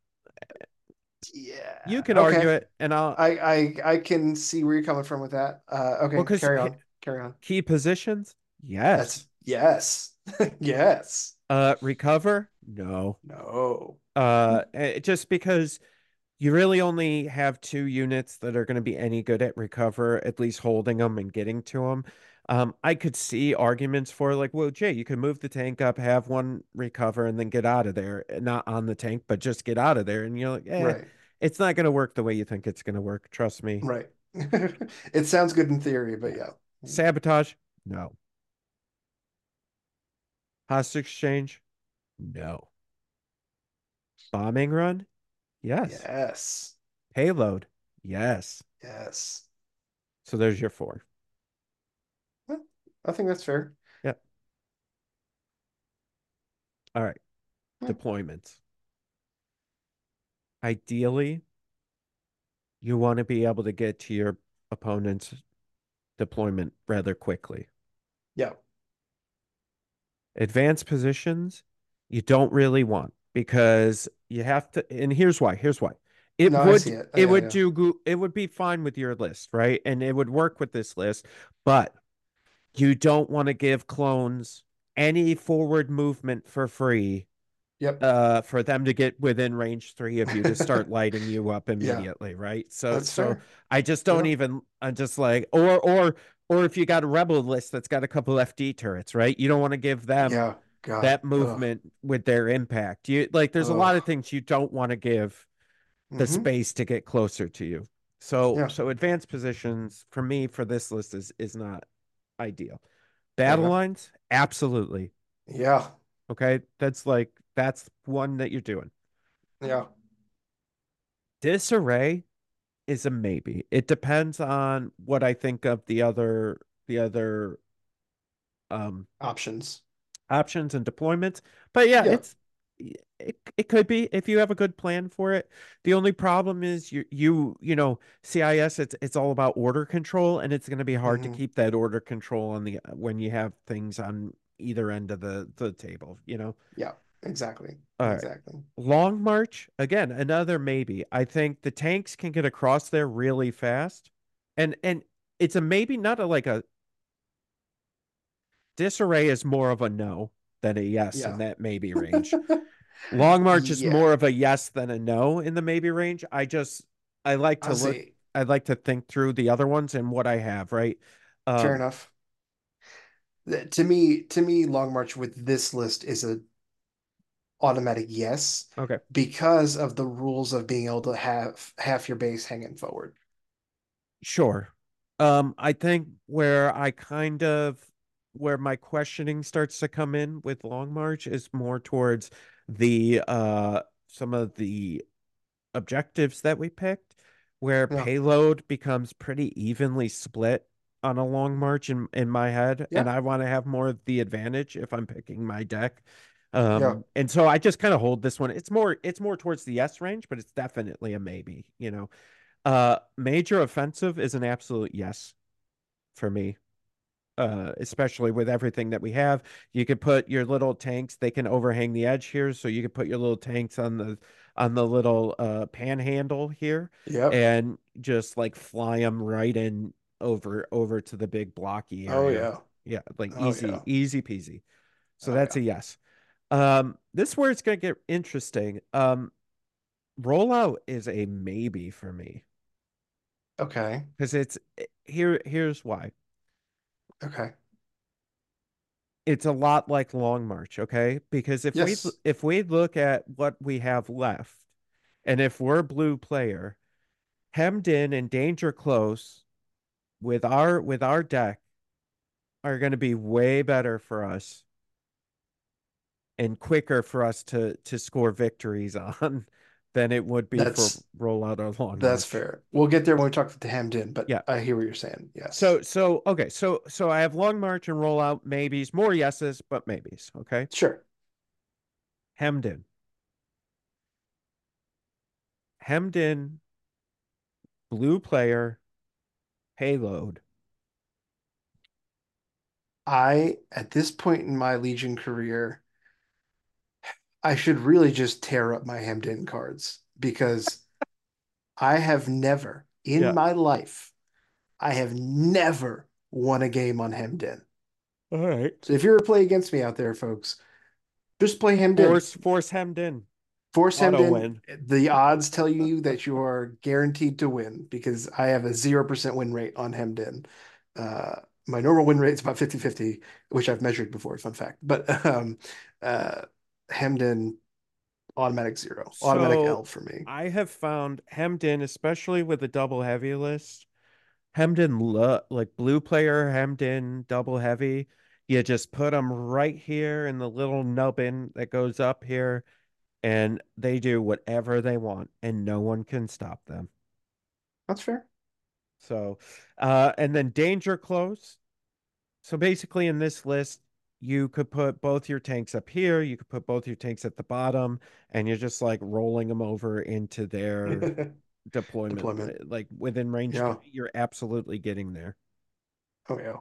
Yeah. You can Okay. argue it, and I'll I, I I can see where you're coming from with that. Uh, okay, Well, carry on. Carry on. key positions, yes. That's yes. Yes. Uh, recover, no. No. Uh, eh, just because you really only have two units that are going to be any good at recover, at least holding them and getting to them. Um, I could see arguments for like, well, Jay, you can move the tank up, have one recover, and then get out of there. Not on the tank, but just get out of there. And you're like, eh, Right. it's not going to work the way you think it's going to work. Trust me. Right. It sounds good in theory, but yeah. Sabotage, no. Hostage exchange, no. Bombing run, yes. Yes. Payload, yes. Yes. So there's your four. I think that's fair. Yeah. All right. Hmm. Deployments. Ideally, you want to be able to get to your opponent's deployment rather quickly. Yeah. Advanced positions, you don't really want because you have to, and here's why. Here's why. It No, would it. it Yeah, would yeah. do it would be fine with your list, right? And it would work with this list, but you don't want to give clones any forward movement for free Yep. uh for them to get within range three of you to start lighting you up immediately, right? So That's so fair. I just don't Yeah. even I'm just like or or or if you got a rebel list that's got a couple FD turrets, right? You don't want to give them Yeah. God. that Ugh. movement with their impact. You like there's a lot of things you don't want to give the Mhm. space to get closer to you. So Yeah. so advanced positions for me for this list is is not ideal. Battle Okay. lines, absolutely. Yeah. Okay. That's like that's one that you're doing. Yeah. Disarray is a maybe. It depends on what I think of the other the other um Options. options and deployments. But yeah, Yeah. it's it, it could be if you have a good plan for it. The only problem is you you you know CIS it's it's all about order control and it's going to be hard Mhm. to keep that order control on the when you have things on either end of the the table, you know. Yeah. Exactly. Right. Exactly. Long march, again, another maybe. I think the tanks can get across there really fast. And and it's a maybe, not a like a disarray is more of a no. Than a yes in that maybe range. Long March is Yeah. more of a yes than a no in the maybe range. I just I like to look Honestly, I'd like to think through the other ones and what I have, right? fair Um, enough. To me, to me, Long March with this list is a automatic yes okay. because of the rules of being able to have half your base hanging forward. Sure. Um, I think where I kind of where my questioning starts to come in with Long March is more towards the uh some of the objectives that we picked, where Yeah. payload becomes pretty evenly split on a long march in in my head, and I want to have more of the advantage if I'm picking my deck. Yeah. Um, and so I just kind of hold this one. It's more it's more towards the yes range, but it's definitely a maybe, you know. Uh, major offensive is an absolute yes for me. Uh, especially with everything that we have, you could put your little tanks. They can overhang the edge here, so you could put your little tanks on the on the little uh panhandle here, Yep. and just like fly them right in over over to the big blocky Oh yeah. Yeah, like Oh, easy, yeah. easy peasy. So Oh, that's yeah. a yes. Um, this is where it's gonna get interesting. Um, rollout is a maybe for me Okay. because it's eh, here. Here's why. Okay. It's a lot like Long March, okay? Because if we if we look at what we have left, and if we're blue player, hemmed in and danger close with our with our deck are going to be way better for us and quicker for us to to score victories on than it would be for rollout or Long that's March. fair. We'll get there when we talk to Hemmed In, but Yeah. I hear what you're saying. Yes. So so okay, so so I have Long March and rollout maybes, more yeses, but maybes, okay? sure. Hemmed in. Hemmed in, blue player, payload. I at this point in my Legion career, I should really just tear up my Hemmed In cards because I have never in Yeah. my life, I have never won a game on Hemmed In. All right. So if you ever play against me out there, folks, just play Hemmed In. Force force hemmed in. Force auto Hemmed In. win. The odds tell you that you are guaranteed to win because I have a zero percent win rate on Hemmed In. Uh, my normal win rate is about 50-50, which I've measured before, fun fact. But um, uh, Hemmed In, automatic zero, automatic So, L for me. I have found hemmed in, especially with a double heavy list. Hemmed in, lo- like blue player hemmed in, double heavy. You just put them right here in the little nubbin that goes up here, and they do whatever they want, and no one can stop them. That's fair. So, uh, and then danger close. So basically, in this list, you could put both your tanks up here. You could put both your tanks at the bottom, and you're just like rolling them over into their deployment. Deployment. uh, Like within range, Yeah. three, you're absolutely getting there. Oh yeah.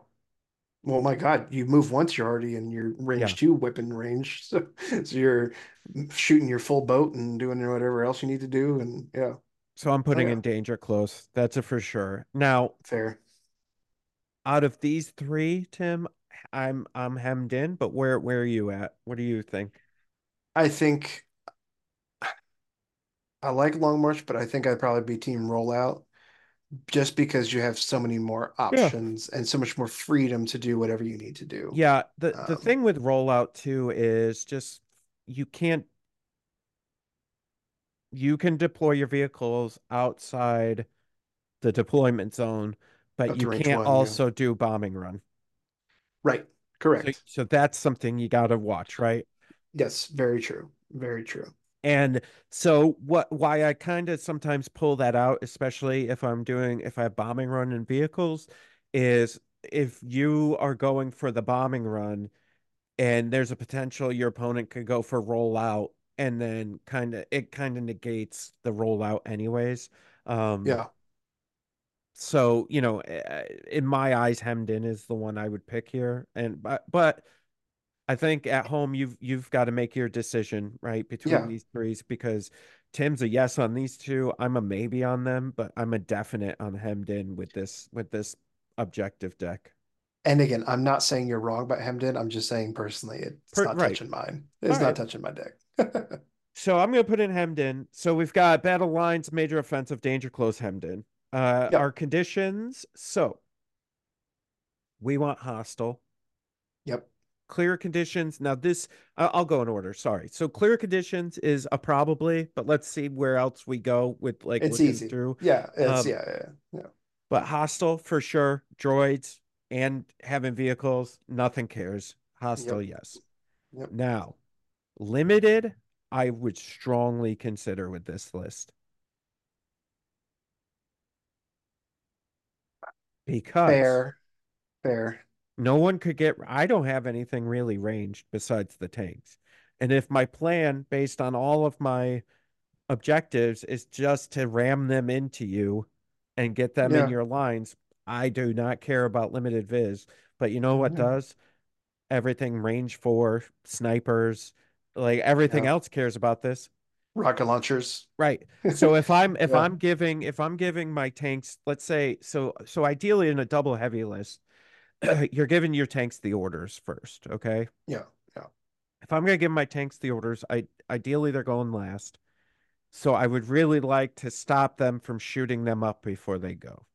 Well, my God, you move once, you're already in your range Yeah. two weapon range. So, so you're shooting your full boat and doing whatever else you need to do. And yeah, So I'm putting yeah. in danger close. That's a for sure. Now, fair. out of these three, Tim, I'm I'm hemmed in, but where where are you at? What do you think? I think I like Long March, but I think I'd probably be team rollout just because you have so many more options and so much more freedom to do whatever you need to do. Yeah, the the Um, thing with rollout too is just you can't you can deploy your vehicles outside the deployment zone, but you can't one, yeah. also do bombing run. Right. So, Correct. so that's something you got to watch, right? Yes, very true. Very true. And so what why I kind of sometimes pull that out, especially if I'm doing if I have bombing run in vehicles, is if you are going for the bombing run and there's a potential your opponent could go for rollout and then kind of it kind of negates the rollout anyways. Um Yeah. So, you know, eh, in my eyes, hemmed in is the one I would pick here. And but but I think at home you've you've got to make your decision, right, between Yeah. these threes because Tim's a yes on these two. I'm a maybe on them, but I'm a definite on hemmed in with this with this objective deck. And again, I'm not saying you're wrong about Hemmed In. I'm just saying personally, it's Per- not right. touching mine. It's All not right. touching my deck. So I'm gonna put in hemmed in. So we've got battle lines, major offensive, danger close, hemmed in. Uh, Yep. our conditions. So we want hostile. Yep. Clear conditions. Now this, I- I'll go in order. Sorry. So clear conditions is a probably, but let's see where else we go with like It's easy. through. Yeah. It's Um, yeah, yeah, yeah. But hostile for sure. Droids and having vehicles, nothing cares. Hostile, yes. Yep. Now, limited, I would strongly consider with this list. Because Fair. Fair. no one could get, I don't have anything really ranged besides the tanks. And if my plan, based on all of my objectives, is just to ram them into you and get them Yeah. in your lines, I do not care about limited viz. But you know what Yeah. does? Everything range four, snipers, like everything Yeah. else cares about this. Rocket launchers. Right. So if I'm if Yeah. I'm giving if I'm giving my tanks, let's say so so ideally in a double heavy list, you're giving your tanks the orders first, okay? Yeah. Yeah. If I'm gonna give my tanks the orders, I ideally they're going last. So I would really like to stop them from shooting them up before they go.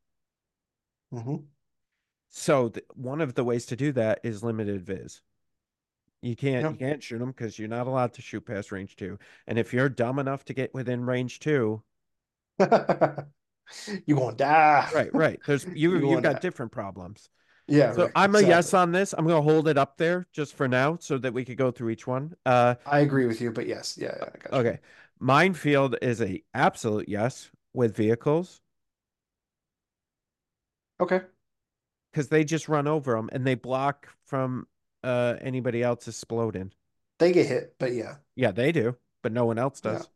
hmm So th- one of the ways to do that is limited viz. You can't you can't shoot them because you're not allowed to shoot past range two. And if you're dumb enough to get within range two, you're gonna die. right, right. There's you You you've got that. different problems. Yeah. So right, I'm a yes on this. I'm gonna hold it up there just for now so that we could go through each one. Uh I agree with you, but yes. Yeah. yeah I got you. okay. Minefield is a absolute yes with vehicles Okay. because they just run over them and they block from uh anybody else exploding. They get hit, but yeah. Yeah, they do, but no one else Yeah. does.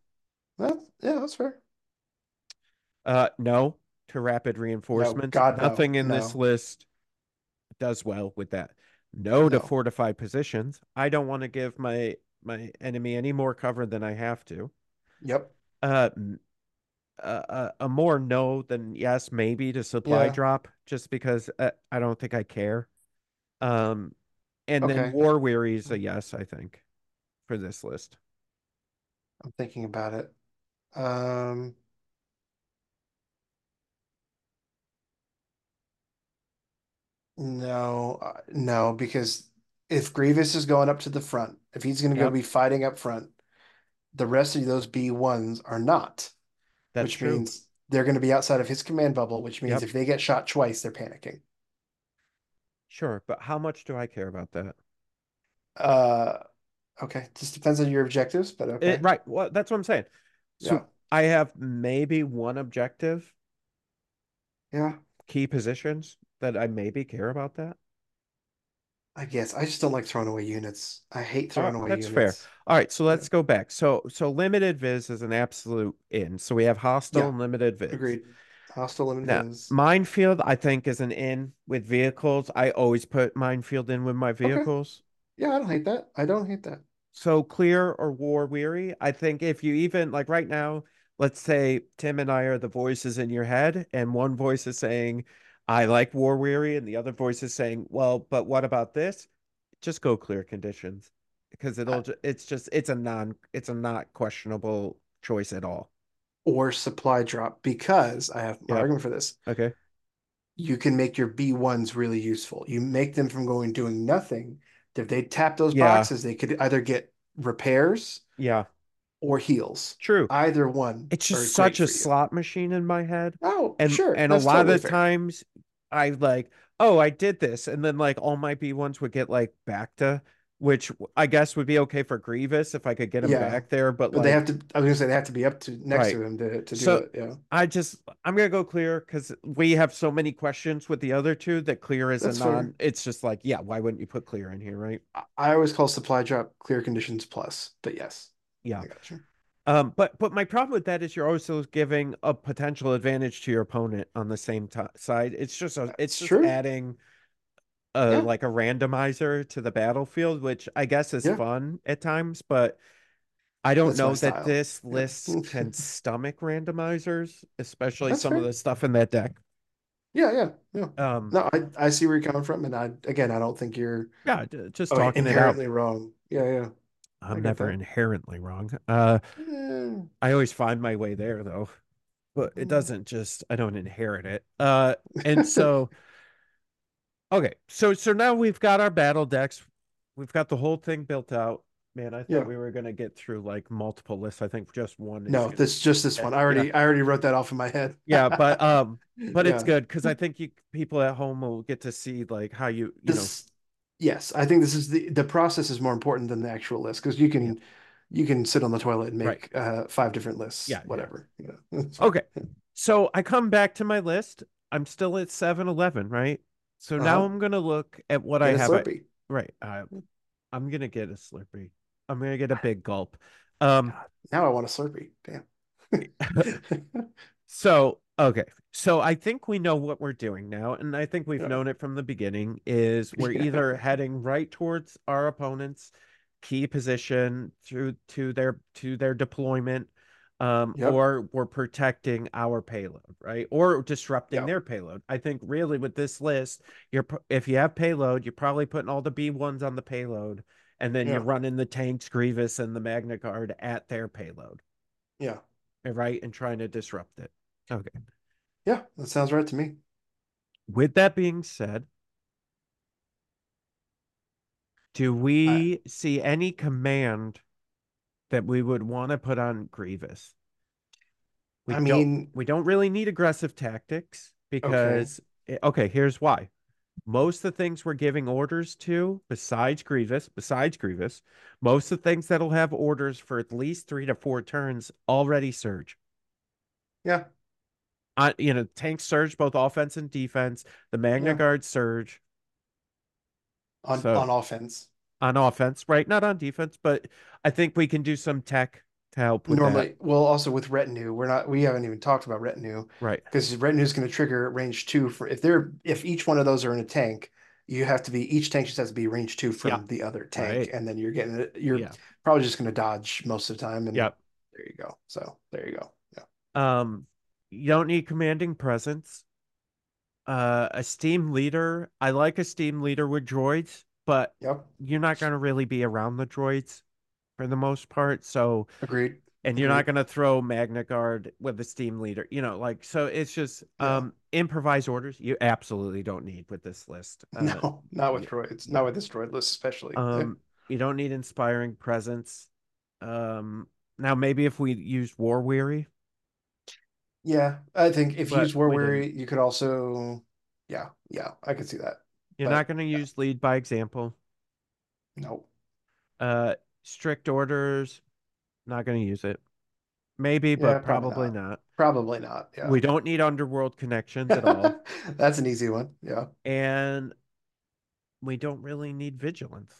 That, yeah, that's fair. Uh, no to rapid reinforcements. God, no, Nothing in this list does well with that. No to No. fortified positions. I don't want to give my my enemy any more cover than I have to. Yep. Uh, m- uh, uh, a more no than yes, maybe to supply Yeah. drop, just because uh, I don't think I care. Um, and then war weary is a yes, I think, for this list. I'm thinking about it. Um, no, uh, no, because if Grievous is going up to the front, if he's going to go be fighting up front, the rest of those B1s are not, That's which true. means they're going to be outside of his command bubble, which means Yep. if they get shot twice, they're panicking. Sure, but how much do I care about that? Uh, okay, just depends on your objectives, but okay. It, right. Well, that's what I'm saying. So Yeah. I have maybe one objective, Yeah, key positions that I maybe care about that. I guess I just don't like throwing away units. I hate throwing right, away that's fair. All right, so let's go back. So so limited viz is an absolute in. So we have hostile Yeah, and limited viz. Agreed. Hostile and Now, minefield, I think, is an in with vehicles. I always put minefield in with my Okay. vehicles. Yeah, I don't hate that. I don't hate that. So clear or war weary. I think if you even like right now, let's say Tim and I are the voices in your head, and one voice is saying, I like war weary, and the other voice is saying, Well, but what about this? Just go clear conditions. Because it'll I- it's just it's a non it's a not questionable choice at all. Or supply drop because I have my argument for this. Okay. You can make your B1s really useful. You make them from going doing nothing. If they tap those Yeah. boxes, they could either get repairs Yeah. or heals. True. Either one It's just such a slot machine in my head. Oh, and sure. and a lot totally of the fair. times I like, oh, I did this, and then like all my B ones would get like back to, which I guess would be okay for Grievous if I could get him Yeah. back there, but But like they have to, I was gonna say they have to be up to next Right. to him to, to do So- it. Yeah. I just I'm gonna go clear because we have so many questions with the other two that clear is That's a fair. non. It's just like, yeah, why wouldn't you put clear in here, right? I- always call supply drop clear conditions plus, but yes. Yeah. Um, but but my problem with that is you're also giving a potential advantage to your opponent on the same ti side. It's just a, it's That's just true. adding a Yeah. like a randomizer to the battlefield, which I guess is Yeah. fun at times, but I don't That's know that style. this Yeah. list can stomach randomizers, especially That's some of the stuff in that deck. Yeah, yeah, yeah. Um, No, I I see where you're coming from, and I again, I don't think you're yeah, just oh, talking inherently wrong. Yeah, yeah, I'm never inherently wrong. Uh, Eh, I always find my way there though, but it mm, doesn't just, I don't inherit it. Uh, and so, okay, so so now we've got our battle decks. We've got the whole thing built out. Man, I thought Yeah. we were gonna get through like multiple lists. I think just one No, gonna this just this one. I yeah, already I already wrote that off in my head. yeah, but um, but it's Yeah. good because I think you people at home will get to see like how you, you know, This yes, I think this is the the process is more important than the actual list because you can you can sit on the toilet and right. make uh five different lists, Yeah, yeah. whatever. Know, it's fine. Okay. So I come back to my list. I'm still at 7-Eleven, right? So now Uh-huh. I'm gonna look at what I Get a have. I, right. Uh, I'm gonna get a Slurpee. I'm gonna get a big gulp. Um, now I want a Slurpee. Damn. so okay. So I think we know what we're doing now, and I think we've Yeah. known it from the beginning, is we're either heading right towards our opponent's key position through to their to their deployment, um, Yep. or we're protecting our payload, right? Or disrupting Yeah. their payload. I think really with this list, you're if you have payload, you're probably putting all the B1s on the payload, and then you're running the tanks, Grievous, and the Magna Guard at their payload, Yeah. right? And trying to disrupt it. Okay. Yeah. That sounds right to me. With that being said, do I we see any command that we would want to put on Grievous? We I mean, we don't really need aggressive tactics okay. because eh, okay, here's why. Most of the things we're giving orders to, besides Grievous, besides Grievous, most of the things that'll have orders for at least three to four turns already surge. Yeah. Uh, you know, tanks surge both offense and defense. The Magna Yeah. Guard surge. On So on offense. On offense, right? Not on defense, but I think we can do some tech to help with that. Normally, well, also with retinue, we're not we haven't even talked about retinue Right. because retinue is going to trigger range two for if they're if each one of those are in a tank, you have to be each tank just has to be range two Yeah. from the other tank, Right. and then you're getting it. You're Yeah. probably just going to dodge most of the time, and Yep. there you go. So there you go. Yeah. Um, you don't need commanding presence. Uh, Esteemed Leader. I like Esteemed Leader with droids, but Yep. you're not going to really be around the droids for the most part. So, Agreed. and you're not going to throw Magna Guard with the esteemed leader, you know, like, so it's just, Yeah. um, improvise orders you absolutely don't need with this list. Uh, No, not with droids. Not with this droid list, especially. Um, you don't need inspiring presence. Um, now maybe if we use War Weary, Yeah, I think if you use War we didn't. Weary, you could also. Yeah, yeah, I could see that. You're But not going to yeah, use lead by example. no. Uh, strict orders, not going to use it. Maybe, Yeah, but probably probably not. not. Probably not. Yeah. We don't need underworld connections at all, That's an easy one. Yeah. and we don't really need vigilance.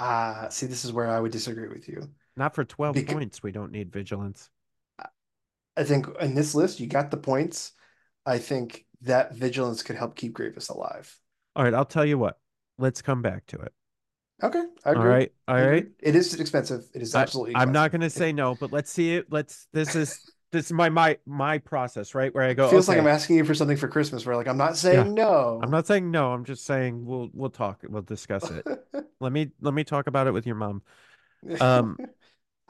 Ah, see, this is where I would disagree with you. Not for 12 Because points, we don't need vigilance. I think in this list, you got the points. I think that vigilance could help keep Grievous alive. All right, I'll tell you what. Let's come back to it. Okay, I All agree. right, all I right. It is expensive. It is I absolutely I'm not gonna say no, but let's see it. Let's this is this is my my my process, right? Where I It go, feels like I'm asking you for something for Christmas, where like I'm not yeah. no. I'm not saying no. I'm just saying we'll we'll talk. We'll discuss it. Let me let me talk about it with your mom. Um,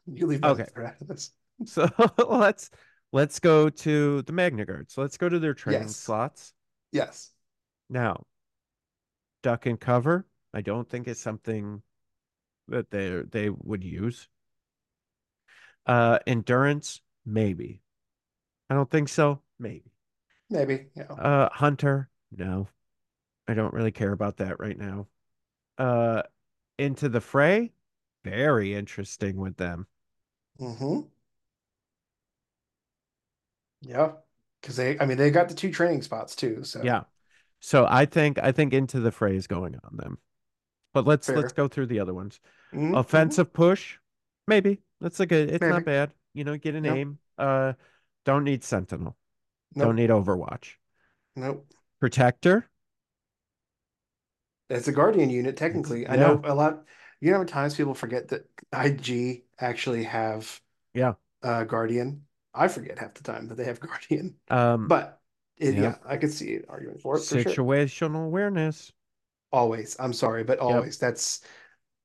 You leave okay. for after this. So let's let's go to the Magna Guard. So let's go to their training Yes. slots. Yes. Now, duck and cover, I don't think it's something that they they would use. Uh endurance, maybe. I don't think so. Maybe. Maybe. Yeah. Uh hunter, no. I don't really care about that right now. Uh into the fray, very interesting with them. Mm-hmm. Yeah. Because they, I mean, they got the two training spots too. So Yeah. So I think I think into the fray is going on them. But let's let's go through the other ones. Mm-hmm. Offensive push, maybe. That's a good. It's not bad. You know, get an Nope. aim. Uh, don't need Sentinel. Don't need Overwatch. Nope. Protector. It's a Guardian unit, technically. I know a lot, you know, how times people forget that IG actually have yeah. uh Guardian. I forget half the time that they have Guardian. Um, But It, Yep. Yeah, I could see an argument for it for sure. Situational awareness. Always. I'm sorry, but always. That's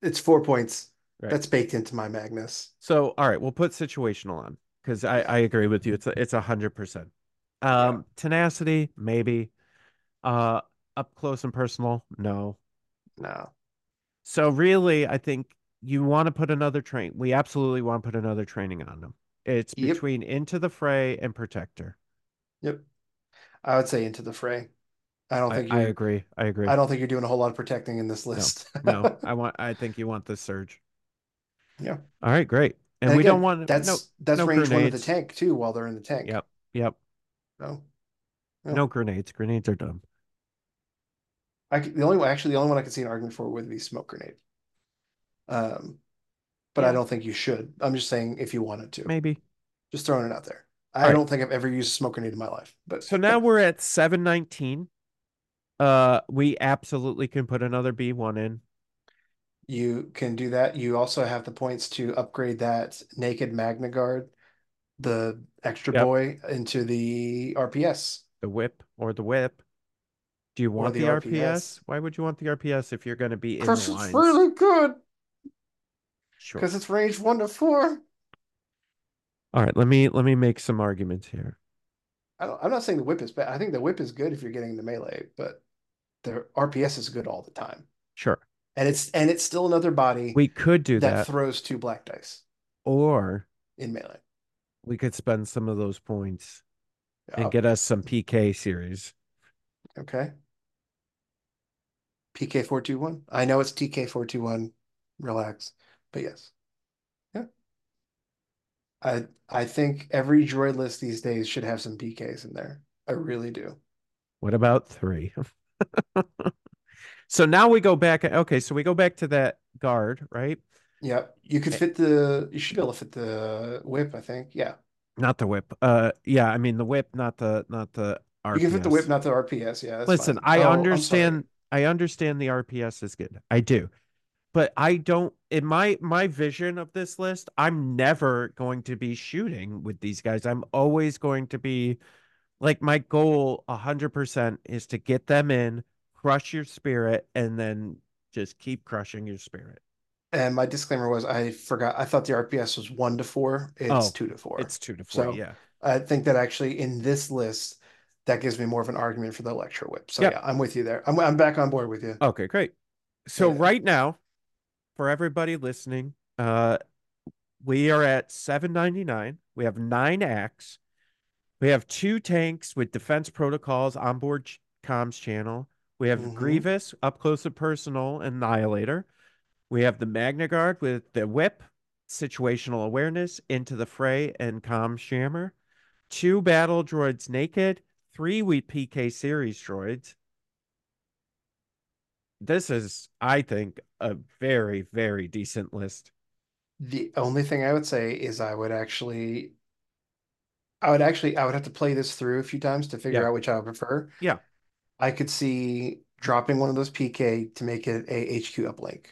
it's four points. Right. That's baked into my Magnus. So, all right, we'll put situational on because I, I agree with you. It's a, it's a hundred percent. Um, tenacity, maybe. Uh, up close and personal, no. No. So really, I think you want to put another train. We absolutely want to put another training on them. It's Yep. between Into the Fray and Protector. Yep. I would say into the fray. I don't think I you're agree. I agree. I don't think you're doing a whole lot of protecting in this list. No, I want. I think you want the surge. Yeah. All right, great. And, And we again, don't want that's no. that's no range one of the grenades. tank too while they're in the tank. Yep. Yep. So Yeah. No grenades. Grenades are dumb. I could, the only one actually the only one I could see an argument for would be smoke grenade. Um but I don't think you should. I'm just saying if you wanted to. Maybe. Just throwing it out there. I right. don't think I've ever used a smoke grenade in my life. But So now we're at 719. Uh we absolutely can put another B1 in. You can do that. You also have the points to upgrade that naked Magna Guard, the extra Yep. boy, into the RPS. The whip or the whip. Do you want the the, RPS. RPS? Why would you want the RPS if you're going to be in Because it's lines? really good. Sure. Because it's range one to four. All right, let me let me make some arguments here. I don't, I'm not saying the whip is bad. I think the whip is good if you're getting the melee, but the RPS is good all the time. Sure. And it's and it's still another body We could do that, that throws two black dice or in melee. we could spend some of those points Yeah, and oh. get us some PK series. okay. PK four two one. I know it's TK four two one. Relax, but yes. I I think every droid list these days should have some PKs in there. I really do. What about 3? so now we go back okay, so we go back to that guard, right? Yeah, you could Eh. fit the. You should be able to fit the whip. I think. Yeah, Not the whip. Uh yeah, I mean the whip, not the not the RPS. you can fit the whip, not the RPS. Yeah, Listen, fine. I Oh, understand I understand the RPS is good. I do. But I don't in my my vision of this list, I'm never going to be shooting with these guys. I'm always going to be like my goal 100% is to get them in, crush your spirit and then just keep crushing your spirit. And my disclaimer was I forgot. I thought the RPS was one to four. It's Oh, two to four. It's 2 to 4, So, yeah. I think that actually in this list, that gives me more of an argument for the Electro Whip. So Yep. yeah, I'm with you there. I'm I'm back on board with you. Okay, great. So Yeah. right now, for everybody listening, uh we are at 799. We have nine acts. We have two tanks with defense protocols onboard ch- comms channel. We have Mhm. Grievous, up close and personal, Annihilator. We have the Magna Guard with the whip, situational awareness, into the fray, and comms jammer. Two battle droids naked, three with PK series droids. This is, I think, a very, very decent list. The only thing I would say is I would actually, I would actually, I would have to play this through a few times to figure Yeah. out which I would prefer. Yeah. I could see dropping one of those PK to make it a HQ uplink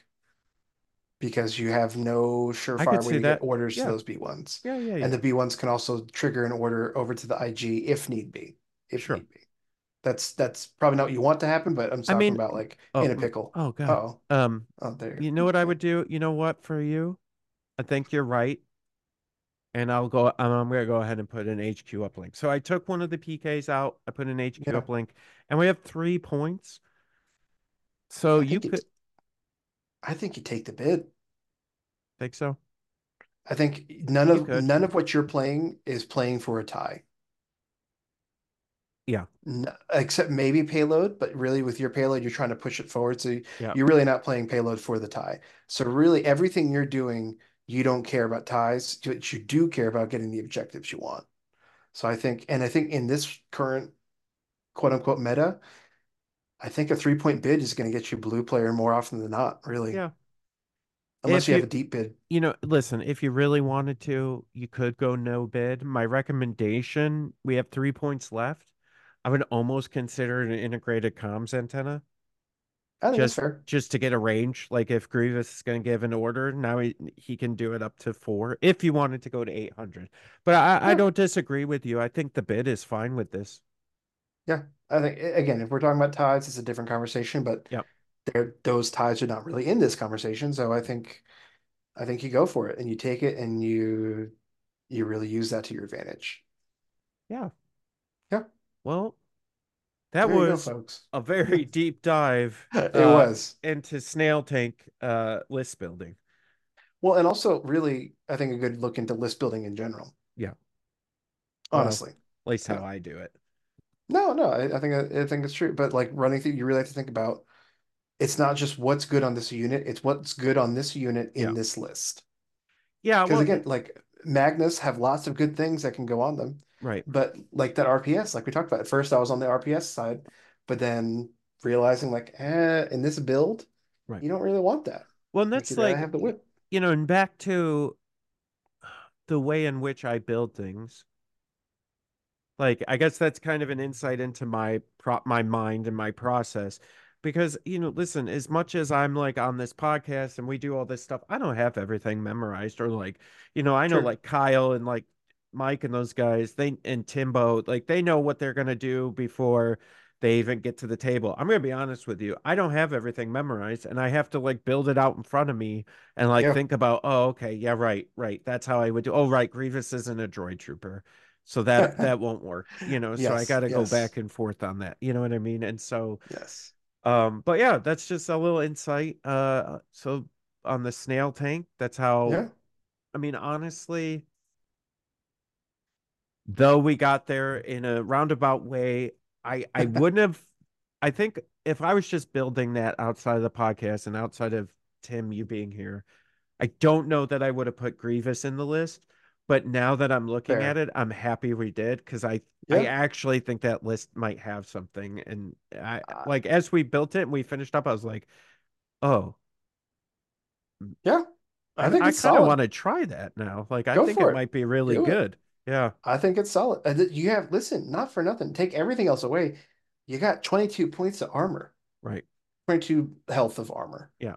because you have no surefire way to that. get orders Yeah. to those B1s. Yeah, yeah, yeah. And the B1s can also trigger an order over to the IG if need be. If Sure. need be. That's that's probably not what you want to happen, but I'm talking mean, about like oh, in a pickle. oh god. Oh, Um, oh, there. you know what I would do? You know what for you? I think you're right. And I'll go I'm, I'm gonna go ahead and put an HQ uplink. So I took one of the PKs out, I put an HQ Yeah. uplink, and we have three points. So I you could I think you take the bid. think so? I think none You of could. none of what you're playing is playing for a tie. Yeah. N- except maybe payload, but really with your payload, you're trying to push it forward. So Yeah. you're really not playing payload for the tie. So really everything you're doing, you don't care about ties, but you do care about getting the objectives you want. So I think, and I think in this current quote unquote meta, I think a three point bid is going to get you blue player more often than not, really. Yeah. Unless If you have a deep bid. You know, listen, if you really wanted to, you could go no bid. My recommendation, we have three points left. I would almost consider an integrated comms antenna. I think just that's fair. just to get a range. Like if Grievous is going to give an order, now he he can do it up to four if you wanted to go to eight hundred. But I, I don't disagree with you. I think the bid is fine with this. Yeah. I think again, if we're talking about tides, it's a different conversation, but there those tides are not really in this conversation. So I think I think you go for it and you take it and you you really use that to your advantage. Yeah. Yeah. Well, that There you go, was a very deep dive It uh, was. into snail tank uh, list building. Well, and also really, I think a good look into list building in general. Yeah. Well, Honestly. At least how Yeah. I do it. No, no, I, I think I think it's true. But like running through, you really have to think about it's not just what's good on this unit, it's what's good on this unit in Yeah. this list. Yeah. Because Well, again, like Magnus have lots of good things that can go on them. Right. But like that RPS, like we talked about, at first I was on the RPS side, but then realizing like, eh, in this build, Right. you don't really want that. Well, and that's gotta like, have the whip. you know, and back to the way in which I build things. Like, I guess that's kind of an insight into my prop, my mind and my process. Because, you know, listen, as much as I'm like on this podcast and we do all this stuff, I don't have everything memorized or like, you know, I know Sure. like Kyle and like Mike and those guys, they and Timbo, like they know what they're gonna do before they even get to the table. I'm gonna be honest with you. I don't have everything memorized and I have to like build it out in front of me and like Yeah. think about, oh, okay, yeah, right, right. That's how I would do. Oh, right, Grievous isn't a droid trooper. So that that won't work, you know. So I got to go back and forth on that. You know what I mean? And so Yes. um but yeah, that's just a little insight. Uh so on the snail tank, that's how Yeah. I mean, honestly, though we got there in a roundabout way, I I wouldn't have I think if I was just building that outside of the podcast and outside of Tim you being here, I don't know that I would have put Grievous in the list. But now that I'm looking Fair. at it, I'm happy we did because I I actually think that list might have something. And I Uh, like as we built it and we finished up, I was like, oh, Yeah. I I think I it's kind of want to try that now. Like I Go think it it. might be really Do it. Yeah, I think it's solid. You have, listen, not for nothing. Take everything else away. You got 22 points of armor, right. 22 health of armor. Yeah.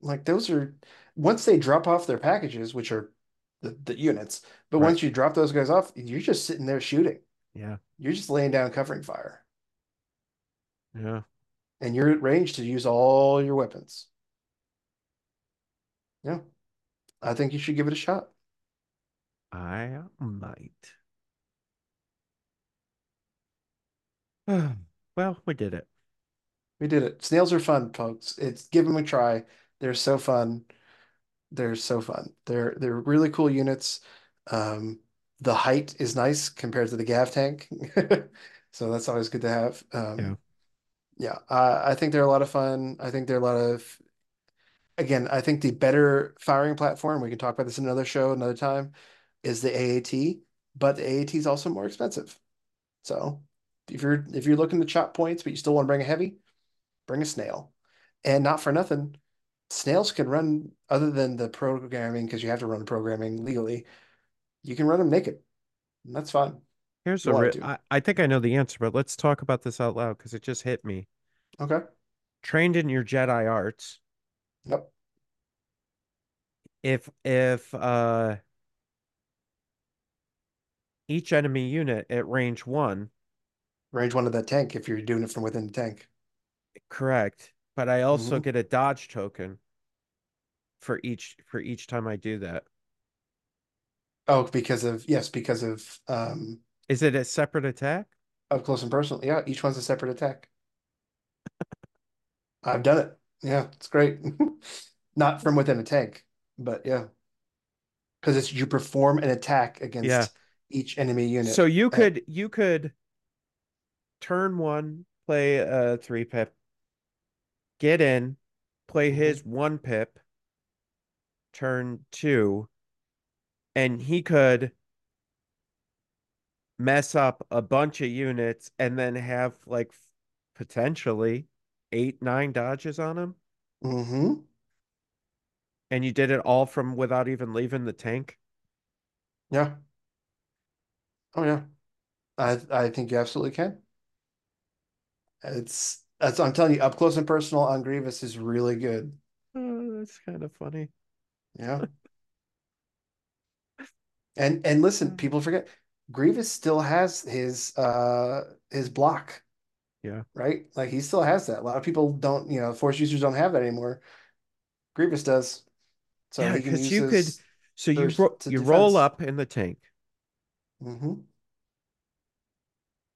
Like those are, once they drop off their packages, which are the, the units, but Right. once you drop those guys off, you're just sitting there shooting. Yeah. You're just laying down covering fire. Yeah. And you're at range to use all your weapons. Yeah. I think you should give it a shot. I might. Well, we did it. We did it. Snails are fun, folks. It's give them a try. They're so fun. They're so fun. They're they're really cool units. Um, the height is nice compared to the Gav tank, so that's always good to have. Um, Yeah. yeah, uh, I think they're a lot of fun. I think they're a lot of again. I think the better firing platform. We can talk about this in another show, another time. Is the AAT, but the AAT is also more expensive. So if you're if you're looking to chop points, but you still want to bring a heavy, bring a snail. And not for nothing, snails can run other than the programming because you have to run programming legally. You can run them naked. And that's fine. Here's You a wanted. I, I think I know the answer, but let's talk about this out loud because it just hit me. Okay. Trained in your Jedi arts, Yep. if if uh each enemy unit at range one, Range one of that tank if you're doing it from within the tank. correct, but I also Mhm. get a dodge token for each for each time I do that. Oh, because of yes, because of um Is it a separate attack? up close and personal. Yeah, each one's a separate attack. I've done it. Yeah, it's great. Not from within a tank, but yeah. Because it's you perform an attack Yeah. Each enemy unit. So you could you could turn one, play a three pip, get in, play Mhm. his one pip, turn two, and he could mess up a bunch of units and then have like potentially eight, nine dodges on him. Mm-hmm. And you did it all from without even leaving the tank. Yeah. Oh yeah. I I think you absolutely can. It's that's I'm telling you, up close and personal on Grievous is really good. Oh, that's kind of funny. Yeah. And and listen, Mm. people forget Grievous still has his uh his block. Yeah. Right? Like he still has that. A lot of people don't, you know, force users don't have that anymore. Grievous does. So yeah, because use you could. So you ro- you roll up in the tank. Hmm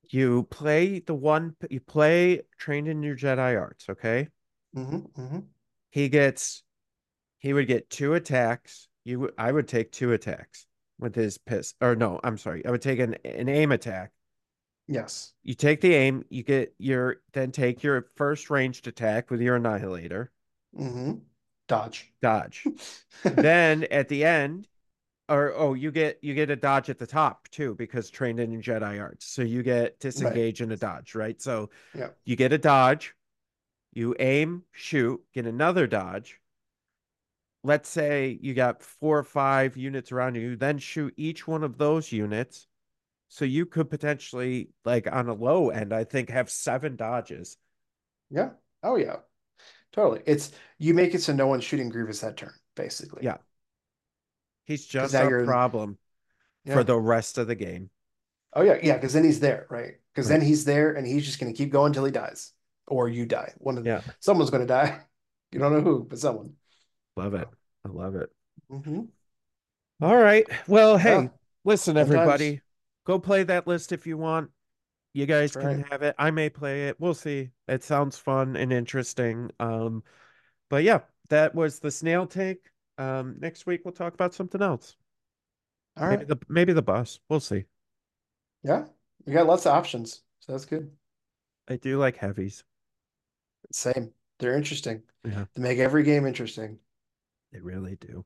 You play the one. You play trained in your Jedi arts. Okay. hmm hmm He gets. He would get two attacks. You. I would take two attacks with his piss. Or no, I'm sorry. I would take an an aim attack. Yes. You take the aim. You get your then take your first ranged attack with your annihilator. hmm Dodge. Dodge. then at the end, or oh, you get you get a dodge at the top too because trained in Jedi arts. So you get disengage and a dodge, right? So Yeah. you get a dodge, you aim, shoot, get another dodge. Let's say you got four or five units around you, then shoot each one of those units. So you could potentially, like on a low end, I think, have seven dodges. Yeah. Oh yeah. Totally. It's you make it so no one's shooting Grievous that turn, basically. Yeah. He's just a you're- problem Yeah. for the rest of the game. Oh yeah, yeah, because then he's there, right? Because Right. then he's there and he's just gonna keep going until he dies. Or you die. One of Yeah. someone's gonna die. You don't know who, but someone. Love it. I love it. hmm All right. Well, hey, listen, everybody, go play that list if you want. You guys That's can right. have it. I may play it. We'll see. It sounds fun and interesting. Um, but yeah, that was the snail tank. Um, next week we'll talk about something else. All Maybe right. the maybe the bus. We'll see. Yeah. We got lots of options. So that's good. I do like heavies. Same. They're interesting. Yeah. They make every game interesting. They really do.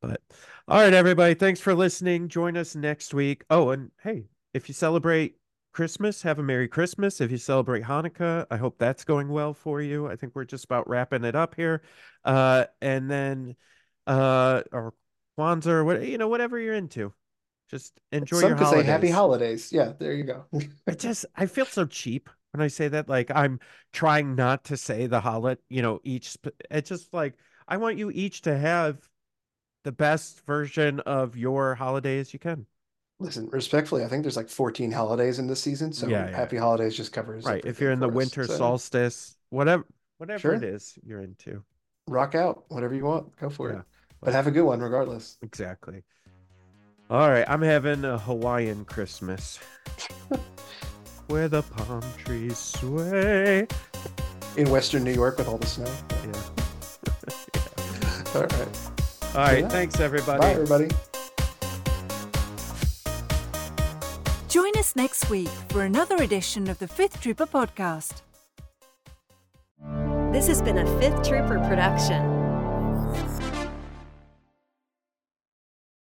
But all right, everybody, thanks for listening. Join us next week. Oh, and hey, if you celebrate Christmas, have a Merry Christmas. If you celebrate Hanukkah, I hope that's going well for you. I think we're just about wrapping it up here. Uh, and then uh or Kwanzaa or what you know, whatever you're into. Just enjoy Some your could say happy holidays. holidays. Yeah, there you go. I just I feel so cheap when I say that. Like I'm trying not to say the holiday, you know, each. It's just like I want you each to have the best version of your holiday as you can. Listen, respectfully, I think there's like 14 holidays in this season, so Yeah, yeah. happy holidays just covers Right. If you're in the us. winter So, solstice, whatever, whatever Sure. it is you're into. rock out, whatever you want, go for Yeah. it. But have a good one regardless. Exactly. All right. I'm having a Hawaiian Christmas where the palm trees sway. In Western New York with all the snow. Yeah. All right. All right. Yeah. Thanks, everybody. Bye, everybody. Join us next week for another edition of the Fifth Trooper podcast. This has been a Fifth Trooper production.